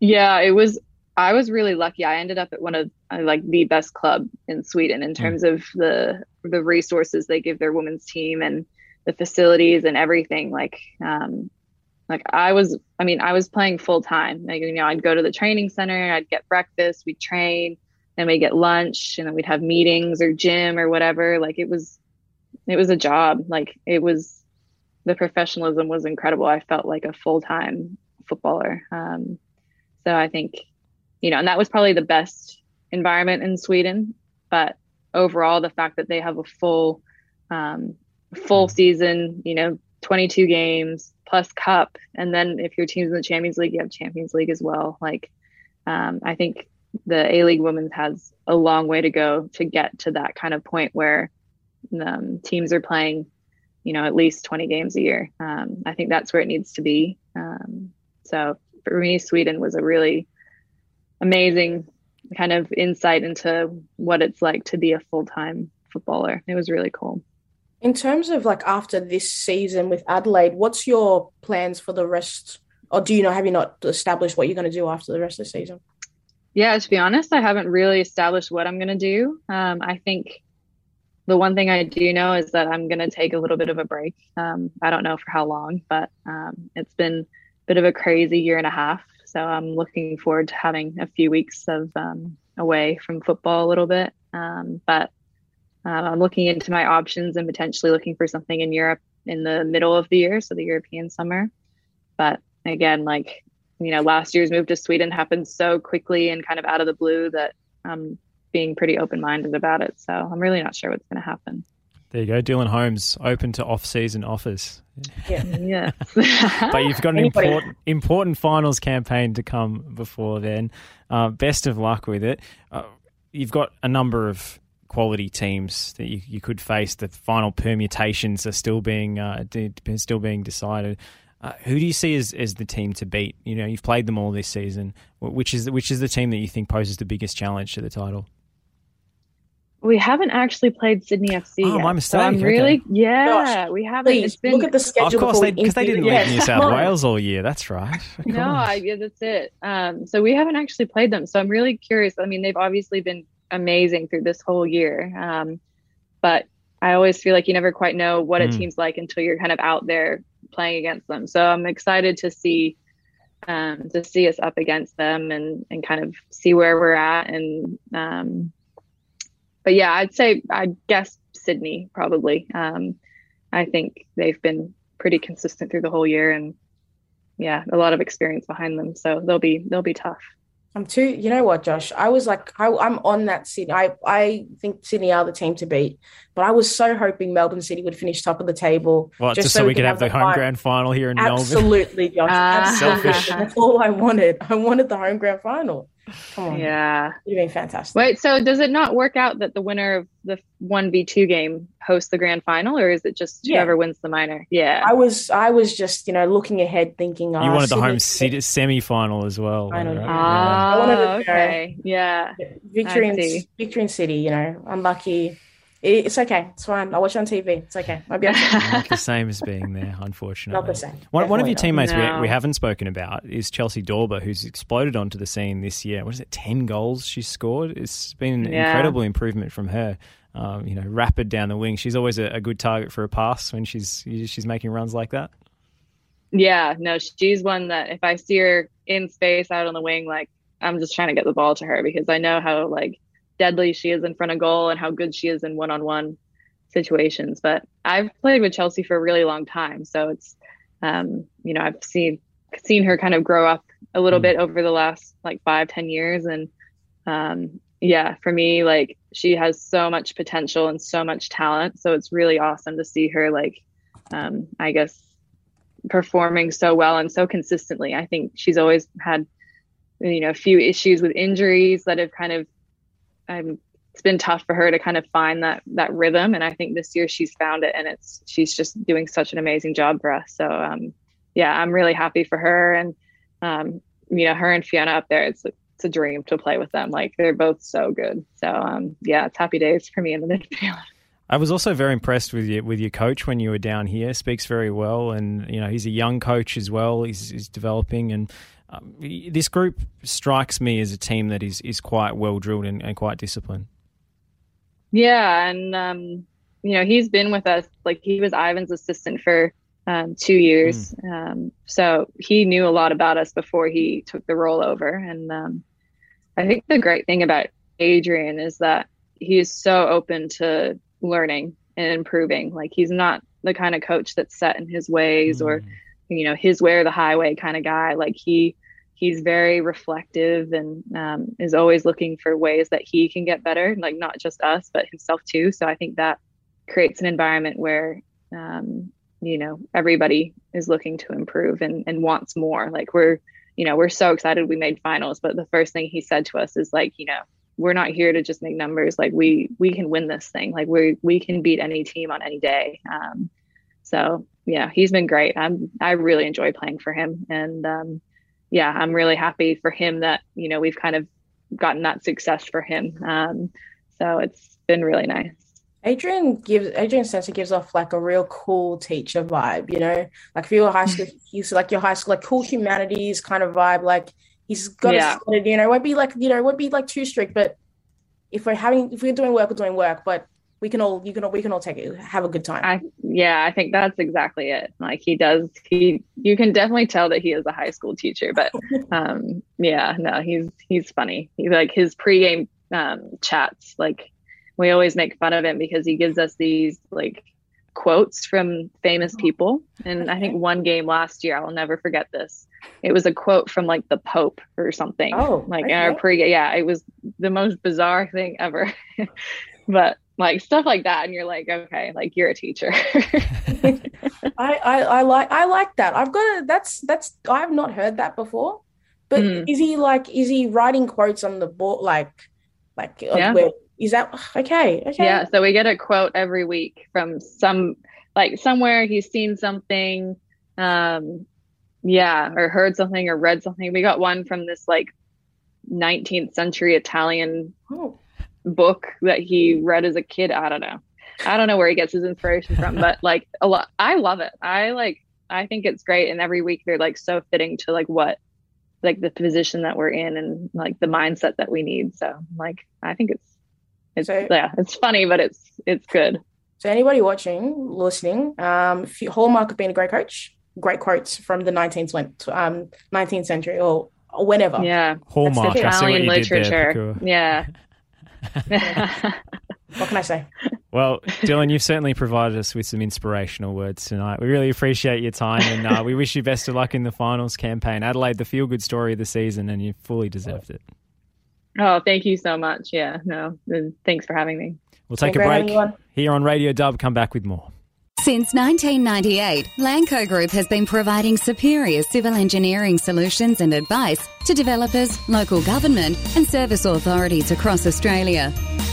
Yeah, it was. I was really lucky. I ended up at one of uh, like the best club in Sweden in terms of the the resources they give their women's team and the facilities and everything. Like, um, like I was. I mean, I was playing full time. Like, you know, I'd go to the training center. I'd get breakfast. We'd train. Then we'd get lunch, and then we'd have meetings or gym or whatever. Like, it was, it was a job. Like, it was the professionalism was incredible. I felt like a full time footballer. Um, so I think, you know, and that was probably the best environment in Sweden. But overall, the fact that they have a full, um, full season, you know, 22 games plus cup, and then if your team's in the Champions League, you have Champions League as well. Like, um, I think the A League Women's has a long way to go to get to that kind of point where um, teams are playing you know, at least 20 games a year. Um, I think that's where it needs to be. Um, so for me, Sweden was a really amazing kind of insight into what it's like to be a full time footballer. It was really cool. In terms of like after this season with Adelaide, what's your plans for the rest? Or do you know, have you not established what you're going to do after the rest of the season? Yeah, to be honest, I haven't really established what I'm going to do. Um, I think the one thing I do know is that I'm going to take a little bit of a break. Um, I don't know for how long, but um, it's been bit of a crazy year and a half. So I'm looking forward to having a few weeks of um, away from football a little bit. Um, but uh, I'm looking into my options and potentially looking for something in Europe in the middle of the year, so the European summer. But again, like, you know, last year's move to Sweden happened so quickly and kind of out of the blue that I'm being pretty open minded about it. So I'm really not sure what's going to happen. There you go, Dylan Holmes, open to off-season offers. Yeah. Yeah. but you've got an Anybody- important important finals campaign to come before then. Uh, best of luck with it. Uh, you've got a number of quality teams that you, you could face. The final permutations are still being uh, de- still being decided. Uh, who do you see as, as the team to beat? You know, you've played them all this season. Which is which is the team that you think poses the biggest challenge to the title? We haven't actually played Sydney FC. Oh, yet, my So mistake. I'm Okay. really, yeah, Gosh, we haven't. Please it's been, look at the schedule. of course, because they, we didn't even- leave New South Wales all year. That's right. No. I, yeah, that's it. Um, so we haven't actually played them. So I'm really curious. I mean, they've obviously been amazing through this whole year. Um, but I always feel like you never quite know what a Mm. team's like until you're kind of out there playing against them. So I'm excited to see um, to see us up against them and and kind of see where we're at. And um, but yeah, I'd say I guess Sydney probably. Um, I think they've been pretty consistent through the whole year and yeah, a lot of experience behind them. So they'll be they'll be tough. I'm too. You know what, Josh? I was like, I, I'm on that Sydney. I I think Sydney are the team to beat, but I was so hoping Melbourne City would finish top of the table, Well, just, so, we could have the home final. grand final here in Melbourne. Absolutely, Josh. Ah. Absolutely. Selfish. That's all I wanted. I wanted the home grand final. Come on, Yeah. it would have been fantastic. Wait, so does it not work out that the winner of the one v two game hosts the grand final, or is it just Yeah. whoever wins the minor? Yeah. I was I was just you know looking ahead, thinking You oh, wanted the home Sydney- semi final as well. Final, right? yeah. Ah, I wanted to go. okay. Yeah. victory I in victory in City. You know, unlucky. It- It's okay. It's fine. I'll watch it on TV. It's okay. I'll be okay. Not the same as being there, unfortunately. Not the same. One, one of your teammates not. we, we haven't spoken about is Chelsie Dawber, who's exploded onto the scene this year. What is it, 10 goals she's scored? It's been an Yeah. incredible improvement from her. Um, you know, rapid down the wing. She's always a, a good target for a pass when she's she's making runs like that. Yeah, no, she's one that if I see her in space out on the wing, like I'm just trying to get the ball to her because I know how like deadly she is in front of goal and how good she is in one-on-one situations. But I've played with Chelsie for a really long time, so it's um, you know I've seen seen her kind of grow up a little Mm. bit over the last like five ten years, and um, yeah, for me like she has so much potential and so much talent. So it's really awesome to see her like um, I guess performing so well and so consistently. I think she's always had, you know, a few issues with injuries that have kind of, um, it's been tough for her to kind of find that that rhythm. And I think this year she's found it, and it's she's just doing such an amazing job for us. So, um, yeah, I'm really happy for her, and um, you know, her and Fiona up there. It's it's a dream to play with them. Like they're both so good. So, um, yeah, it's happy days for me in the midfield. I was also very impressed with you with your coach when you were down here. Speaks very well, and you know he's a young coach as well. He's, he's developing, and um, this group strikes me as a team that is is quite well drilled and, and quite disciplined. Yeah, and um, you know, he's been with us like he was Ivan's assistant for um, two years. Um, so he knew a lot about us before he took the role over. And um, I think the great thing about Adrian is that he is so open to learning and improving. Like he's not the kind of coach that's set in his ways or you know his way or the highway kind of guy. Like he he's very reflective and um, is always looking for ways that he can get better like not just us but himself too. So i think that creates an environment where um, you know everybody is looking to improve and, and wants more. Like we're you know we're so excited we made finals but the first thing he said to us is like you know we're not here to just make numbers. Like we we can win this thing. Like we we can beat any team on any day. Um, so yeah he's been great i'm i really enjoy playing for him and um, yeah, I'm really happy for him that, you know, we've kind of gotten that success for him. Um, so it's been really nice. Adrian gives Adrian Stenta gives off like a real cool teacher vibe, you know, like if you're high school, he's like your high school, like cool humanities kind of vibe. Like he's got Yeah. his, you know, won't be like, you know, won't be like too strict, but if we're having, if we're doing work, we're doing work, but we can all, you can all, we can all take it, have a good time. I, yeah, I think that's exactly it. Like he does, he, you can definitely tell that he is a high school teacher, but, um, yeah, no, he's, he's funny. He's like his pregame, um, chats, like we always make fun of him because he gives us these like quotes from famous people. And I think one game last year, I'll never forget this. It was a quote from like the Pope or something. Oh, like in our okay. pre, yeah, it was the most bizarre thing ever. but like stuff like that, and you're like, okay, like you're a teacher. I, I, I like, I like that. I've got a, that's, that's, I've not heard that before, but Mm. is he like, is he writing quotes on the board? Like, like, Yeah. where, is that okay? Okay. Yeah, so we get a quote every week from some like somewhere he's seen something um yeah, or heard something or read something. We got one from this like 19th century Italian Oh. Book that he read as a kid. I don't know. I don't know where he gets his inspiration from, but like a lot I love it. I like I think it's great and every week they're like so fitting to like what like the position that we're in and like the mindset that we need. So like I think it's it's So- yeah, it's funny but it's it's good. So anybody watching, listening, um, if you, hallmark of being a great coach, great quotes from the 19th, cent- um, 19th century or, or whenever. Yeah. Hallmark. the I see what Italian you did there, literature. Yeah. What can I say? Well, Dylan, you've certainly provided us with some inspirational words tonight. We really appreciate your time, and uh, we wish you best of luck in the finals campaign. Adelaide, the feel-good story of the season, and you fully deserved it. oh, thank you so much. Yeah. No. Thanks for having me. We'll take Been a break having you on. here on Radio Dub. Come back with more. Since 1998, Lanco Group has been providing superior civil engineering solutions and advice to developers, local government, and service authorities across Australia.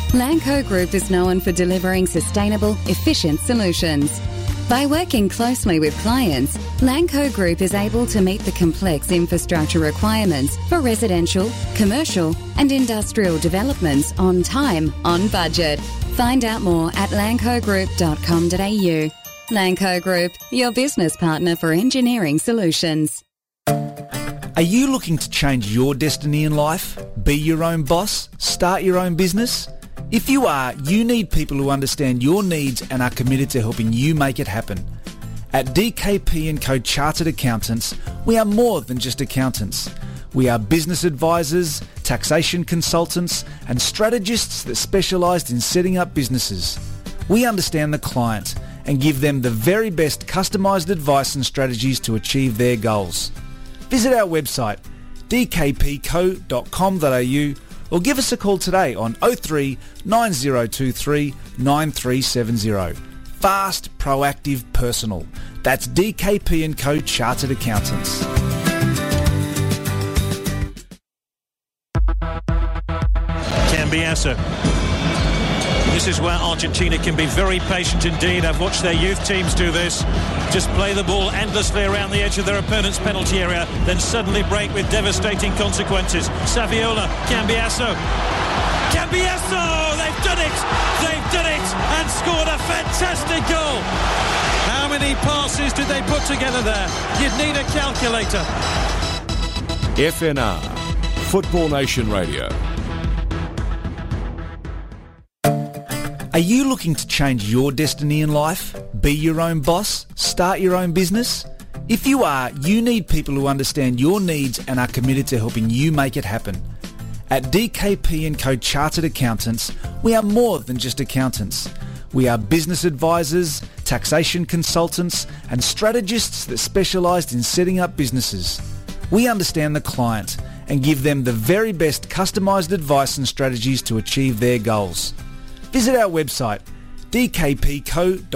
Lanco Group is known for delivering sustainable, efficient solutions. By working closely with clients, Lanco Group is able to meet the complex infrastructure requirements for residential, commercial, and industrial developments on time, on budget. Find out more at lancogroup.com.au. Lanco Group, your business partner for engineering solutions. Are you looking to change your destiny in life? Be your own boss? Start your own business? If you are, you need people who understand your needs and are committed to helping you make it happen. At DKP & Co Chartered Accountants, we are more than just accountants. We are business advisors, taxation consultants, and strategists that specialise in setting up businesses. We understand the client and give them the very best customised advice and strategies to achieve their goals. Visit our website dkpco.com.au or give us a call today on 03 9023 9370. Fast, proactive, personal. That's DKP & Co Chartered Accountants. Cambiasso. This is where Argentina can be very patient indeed. I've watched their youth teams do this. Just play the ball endlessly around the edge of their opponent's penalty area, then suddenly break with devastating consequences. Saviola, Cambiasso. Cambiasso! They've done it! They've done it! And scored a fantastic goal! How many passes did they put together there? You'd need a calculator. FNR, Football Nation Radio. Are you looking to change your destiny in life? Be your own boss? Start your own business? If you are, you need people who understand your needs and are committed to helping you make it happen. At DKP & Co Chartered Accountants, we are more than just accountants. We are business advisors, taxation consultants, and strategists that specialise in setting up businesses. We understand the client and give them the very best customised advice and strategies to achieve their goals. Visit our website dkpco.com.au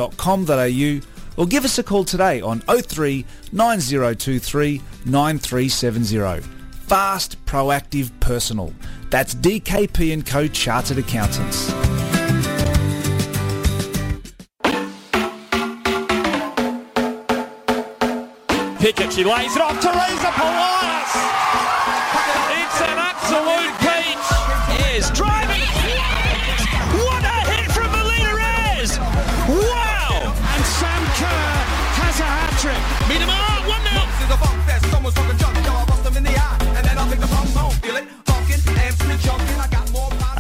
or give us a call today on 03 9023 9370. Fast, proactive, personal. That's DKP & Co Chartered Accountants. Pickett, she lays it off. Teresa Polias.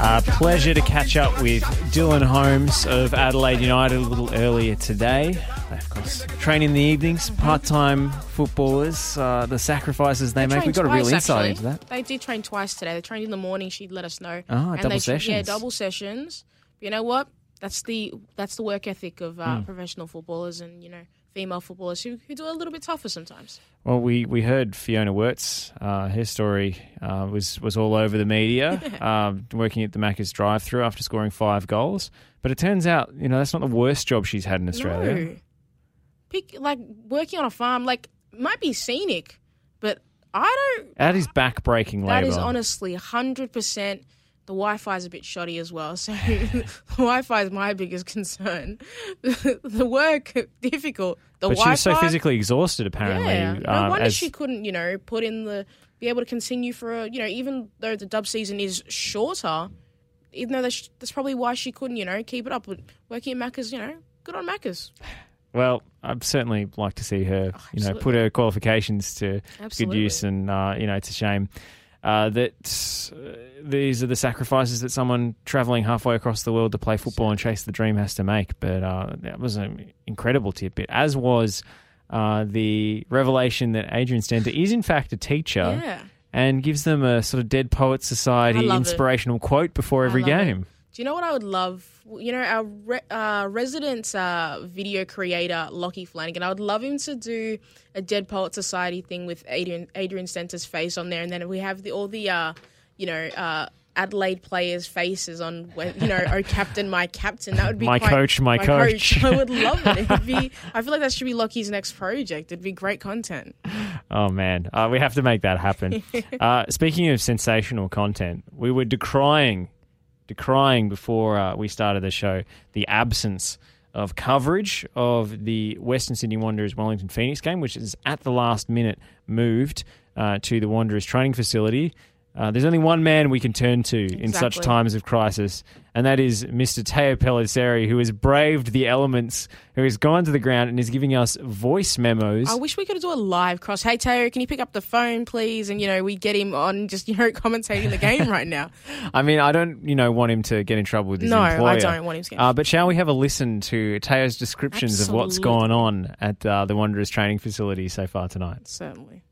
Uh, pleasure to catch up with Dylan Holmes of Adelaide United a little earlier today. They, of course, train in the evenings, part-time footballers, uh, the sacrifices they, make. We've got a real insight actually. into that. They did train twice today. They trained in the morning. She'd let us know. Ah, And double they, Yeah, double sessions. But you know what? That's the that's the work ethic of uh, professional footballers and you know female footballers who, who do it a little bit tougher sometimes. Well, we, we heard Fiona Worts. Uh, her story uh, was was all over the media, um, working at the Macca's drive-through after scoring five goals. But it turns out, you know, that's not the worst job she's had in Australia. No. Pick like working on a farm, like might be scenic, but I don't. That is back-breaking That labour. is honestly hundred percent. The Wi-Fi is a bit shoddy as well, so the Wi-Fi is my biggest concern. the work difficult. The but Wi-Fi. was so physically exhausted, apparently. Yeah, no um, wonder as- she couldn't, you know, put in the be able to continue for a, you know, even though the dub season is shorter, even though that's, that's probably why she couldn't, you know, keep it up. But working at Macca's, you know, good on Macca's. Well, I'd certainly like to see her, you know, put her qualifications to good use, and uh, you know, it's a shame uh, that uh, these are the sacrifices that someone travelling halfway across the world to play football and chase the dream has to make. But uh, that was an incredible tidbit, as was uh, the revelation that Adrian Stenta is in fact a teacher. Yeah. And gives them a sort of Dead Poets Society love it. inspirational quote before every love it. game. Do you know what I would love? You know, our re- uh, resident uh, video creator, Lockie Flanagan, I would love him to do a Dead Poet Society thing with Adrian, Adrian Stenta's face on there. And then we have the, all the, uh, you know, uh, Adelaide players' faces on, you know, oh, captain, my captain. That would be My quite- coach, my coach. I would love it. It would be, I feel like that should be Lockie's next project. It'd be great content. Oh man, uh, we have to make that happen. uh, speaking of sensational content, we were decrying, decrying before uh, we started the show the absence of coverage of the Western Sydney Wanderers Wellington Phoenix game, which is at the last minute moved uh, to the Wanderers training facility. Uh, there's only one man we can turn to in such times of crisis, and that is Mr. Teo Pellizzeri, who has braved the elements, who has gone to the ground and is giving us voice memos. I wish we could do a live cross. Hey Teo, can you pick up the phone, please? And you know, we get him on just you know commentating the game right now. I mean, I don't, you know, want him to get in trouble with his No, I don't want him to get in Uh, but shall we have a listen to Teo's descriptions of what's Absolutely. gone on at uh, the Wanderers training facility so far tonight? Certainly.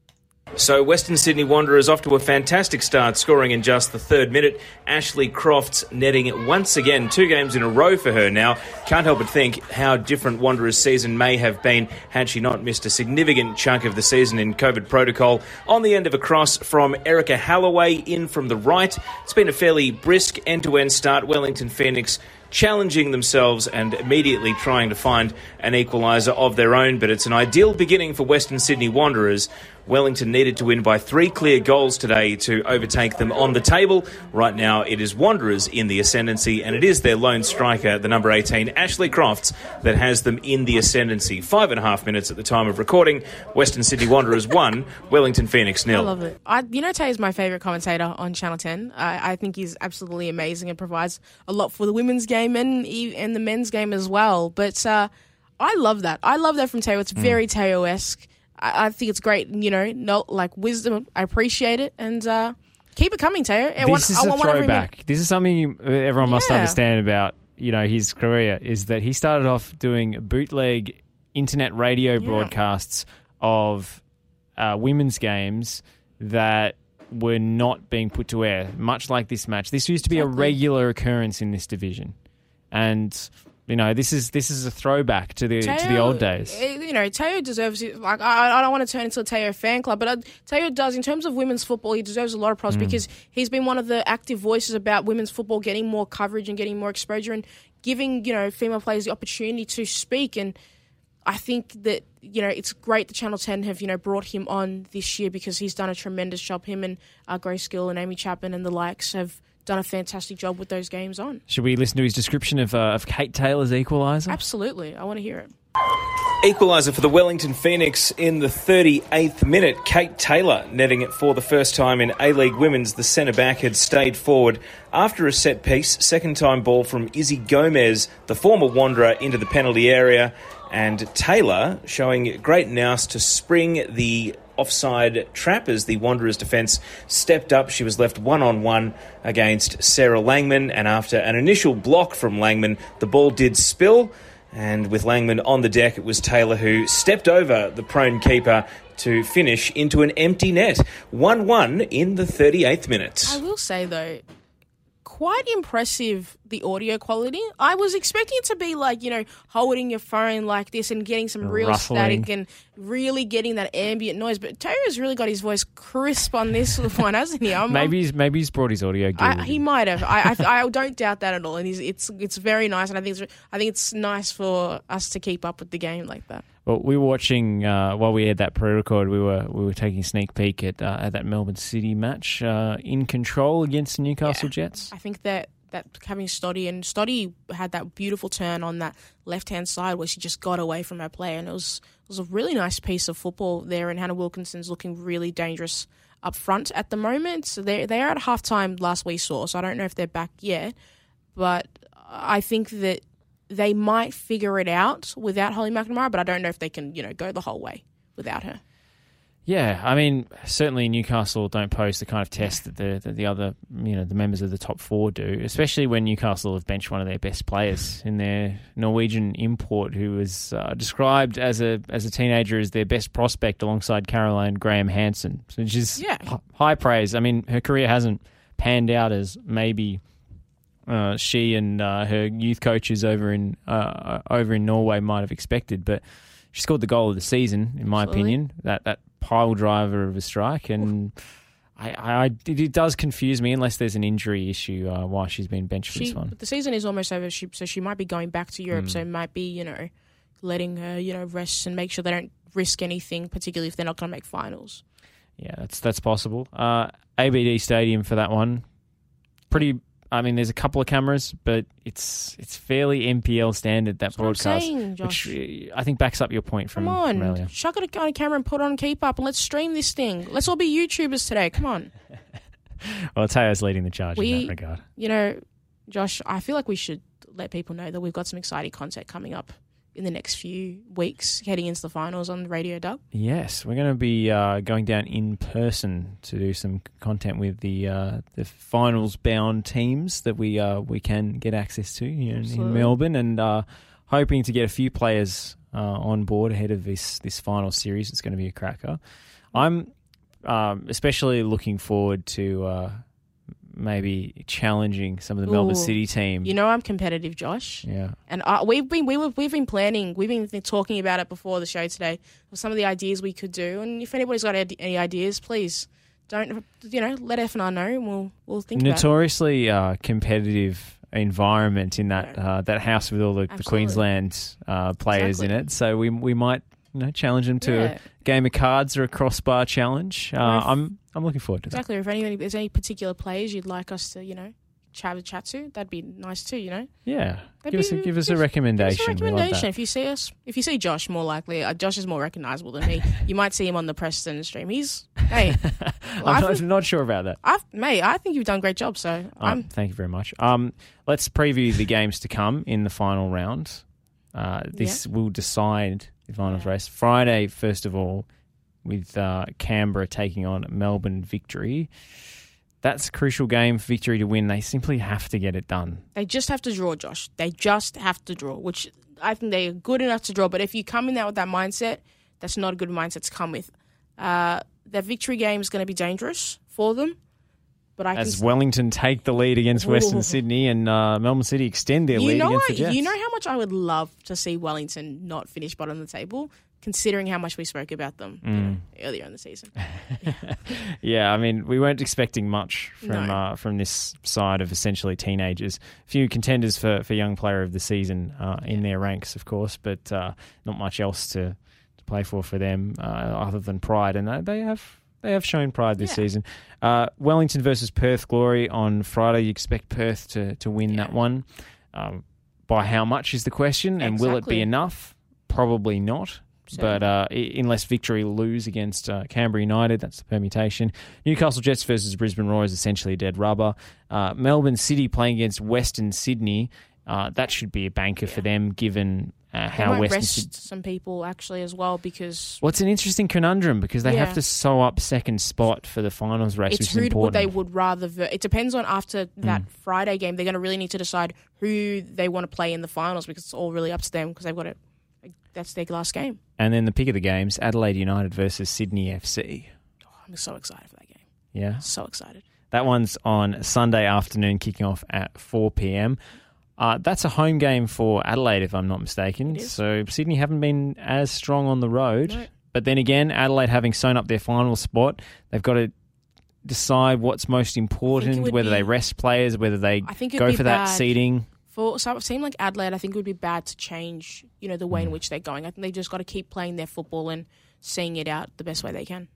So Western Sydney Wanderers off to a fantastic start, scoring in just the third minute. Ashley Crofts netting once again, two games in a row for her now. Can't help but think how different Wanderers' season may have been had she not missed a significant chunk of the season in COVID protocol. On the end of a cross from Erica Halloway in from the right. It's been a fairly brisk end-to-end start. Wellington Phoenix challenging themselves and immediately trying to find an equaliser of their own, but it's an ideal beginning for Western Sydney Wanderers. Wellington needed to win by three clear goals today to overtake them on the table. Right now, it is Wanderers in the ascendancy, and it is their lone striker, the number 18, Ashley Crofts, that has them in the ascendancy. Five and a half minutes at the time of recording. Western Sydney Wanderers one, Wellington Phoenix nil. I love it. I, you know, Tay is my favorite commentator on Channel 10. I, I think he's absolutely amazing and provides a lot for the women's game and and the men's game as well. But uh, I love that. I love that from. Mm. It's very Teo esque. I, I think it's great. You know, no like wisdom. I appreciate it and uh, keep it coming. I this want- is I a want one every minute. throwback. This is something you, everyone must Yeah. understand about you know his career is that he started off doing bootleg internet radio broadcasts of uh, women's games that were not being put to air, much like this match. This used to be a regular occurrence in this division, and you know this is this is a throwback to the to the old days. eh, You know, Teo deserves it. Like, I, I don't want to turn into a Teo fan club, but uh, Teo does, in terms of women's football, he deserves a lot of props Mm. because he's been one of the active voices about women's football getting more coverage and getting more exposure and giving, you know, female players the opportunity to speak. And I think that, you know, it's great that Channel 10 have, you know, brought him on this year because he's done a tremendous job. Him and uh, Grace Gill and Amy Chapman and the likes have done a fantastic job with those games on. Should we listen to his description of uh, of Kate Taylor's equaliser? Absolutely. I want to hear it. Equaliser for the Wellington Phoenix in the 38th minute. Kate Taylor netting it for the first time in A League Women's. The centre back had stayed forward after a set piece. Second time ball from Izzy Gomez, the former Wanderer, into the penalty area. And Taylor showing great nous to spring the offside trap as the Wanderers defence stepped up. She was left one on one against Sarah Langman. And after an initial block from Langman, the ball did spill. And with Langman on the deck, it was Taylor who stepped over the prone keeper to finish into an empty net. 1 1 in the 38th minute. I will say though, quite impressive the audio quality. I was expecting it to be like you know holding your phone like this and getting some real Ruffling. static and really getting that ambient noise. But Taylor's really got his voice crisp on this one, hasn't he? I'm, Maybe he's maybe he's brought his audio gear. I, he might have. I, I I don't doubt that at all. And he's, it's it's very nice, and I think it's I think it's nice for us to keep up with the game like that. Well, we were watching uh, while we had that pre-record. We were we were taking a sneak peek at uh, at that Melbourne City match uh, in control against the Newcastle Jets. I think that that having Stoddy and Stoddy had that beautiful turn on that left hand side where she just got away from her player, and it was it was a really nice piece of football there. And Hannah Wilkinson's looking really dangerous up front at the moment. So they they are at half time last we saw, so I don't know if they're back yet, but I think that they might figure it out without Holly McNamara, but I don't know if they can you know go the whole way without her. Yeah, I mean, certainly Newcastle don't pose the kind of test that the that the other you know the members of the top four do, especially when Newcastle have benched one of their best players in their Norwegian import, who was uh, described as a as a teenager as their best prospect alongside Caroline Graham Hansen, which is Yeah. h- high praise. I mean, her career hasn't panned out as maybe uh, she and uh, her youth coaches over in uh, over in Norway might have expected, but she scored the goal of the season, in my Absolutely. opinion. That that pile driver of a strike, and I, I it, it does confuse me unless there's an injury issue uh, why she's been benched for She, this one. the season is almost over, she, so she might be going back to Europe. Mm. So it might be, you know, letting her, you know, rest and make sure they don't risk anything, particularly if they're not going to make finals. Yeah, that's that's possible. Uh, ABD Stadium for that one, pretty. I mean, there's a couple of cameras, but it's it's fairly NPL standard that what I'm broadcast, saying, Josh. which uh, I think backs up your point from, Come from on, earlier. chuck it on a camera and put it on keep up, and let's stream this thing. Let's all be YouTubers today. Come on. well, Teo's leading the charge in We- that regard. You know, Josh, I feel like we should let people know that we've got some exciting content coming up in the next few weeks, heading into the finals on Radio Dub. Yes, we're going to be uh, going down in person to do some content with the uh, the finals bound teams that we uh, we can get access to in, in Melbourne, and uh, hoping to get a few players uh, on board ahead of this this final series. It's going to be a cracker. I'm um, especially looking forward to uh, maybe challenging some of the Melbourne City team. You know, I'm competitive, Josh. yeah. And uh, we've been we were, we've been planning, we've been talking about it before the show today. Some of the ideas we could do, and if anybody's got any ideas, please don't you know let F and I know, and we'll we'll think about it. notoriously uh, competitive environment in that uh, that house with all the, the Queensland uh, players in it. So we we might you know challenge them to Yeah. a game of cards or a crossbar challenge. Uh, I'm I'm looking forward to that. Exactly. If any there's any particular players you'd like us to you know chat chat to, that'd be nice too. You know. Yeah, That'd give us a, give us a recommendation. Give us a recommendation. If you see us, if you see Josh, more likely, uh, Josh is more recognizable than me. you might see him on the Preston stream. He's hey, I'm not, not sure about that. I've, mate, I think you've done a great job. So Um, I'm thank you very much. Um, let's preview the games to come in the final round. Uh, this will decide the finals race. Friday, first of all, with uh, Canberra taking on Melbourne Victory. That's a crucial game for Victory to win. They simply have to get it done. They just have to draw, Josh. They just have to draw, which I think they're good enough to draw. But if you come in there with that mindset, that's not a good mindset to come with. Uh, their victory game is going to be dangerous for them. But I As Wellington take the lead against Western Ooh. Sydney and uh, Melbourne City extend their you lead know against the Jets. You know how much I would love to see Wellington not finish bottom of the table, considering how much we spoke about them you Mm. know, earlier in the season. Yeah, I mean, we weren't expecting much from No. uh, from this side of essentially teenagers. A few contenders for, for young player of the season uh, in their ranks, of course, but uh, not much else to, to play for for them uh, other than pride, and they, they have they have shown pride this Yeah. season. Uh, Wellington versus Perth Glory on Friday. You expect Perth to to win that one. Um, by how much is the question, and will it be enough? Probably not. But uh, unless victory lose against uh, Canberra United, that's the permutation. Newcastle Jets versus Brisbane Roar is essentially a dead rubber. Uh, Melbourne City playing against Western Sydney, uh, that should be a banker for them, given uh, They how might Western. rest some people actually as well because Well, it's an interesting conundrum because they have to sew up second spot for the finals race, it's which is who important. they would rather. Ver- it depends on after that Mm. Friday game. They're going to really need to decide who they want to play in the finals because it's all really up to them because they've got it. That's their last game. And then the pick of the games: Adelaide United versus Sydney FC. I'm so excited for that game. Yeah, So excited. That one's on Sunday afternoon, kicking off at 4 p.m. Uh, that's a home game for Adelaide, if I'm not mistaken. So Sydney haven't been as strong on the road. No. But then again, Adelaide having sewn up their final spot, they've got to decide what's most important, whether be- they rest players, whether they I think go for that seeding. For so- a team like Adelaide, I think it would be bad to change, you know, the way in Mm. which they're going. I think they've just got to keep playing their football and seeing it out the best way they can.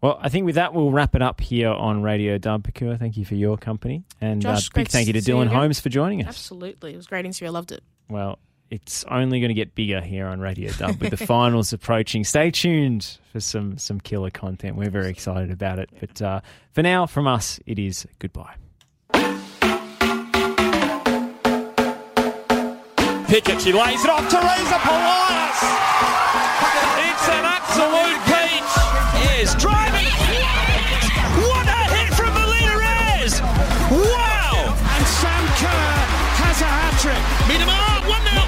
Well, I think with that, we'll wrap it up here on Radio Dub. Pakua, thank you for your company. And uh, big thank you to see you Dylan. Holmes for joining us. Absolutely, it was a great interview. I loved it. Well, it's only going to get bigger here on Radio Dub with the finals approaching. Stay tuned for some some killer content. We're very excited about it. But uh, for now, from us, it is goodbye. Pickett, She lays it off. Teresa Polias. It's an absolute peach. Yes, driving. What a hit from Melina Ayres. Wow. And Sam Kerr has a hat trick. Meet him up. one-nil.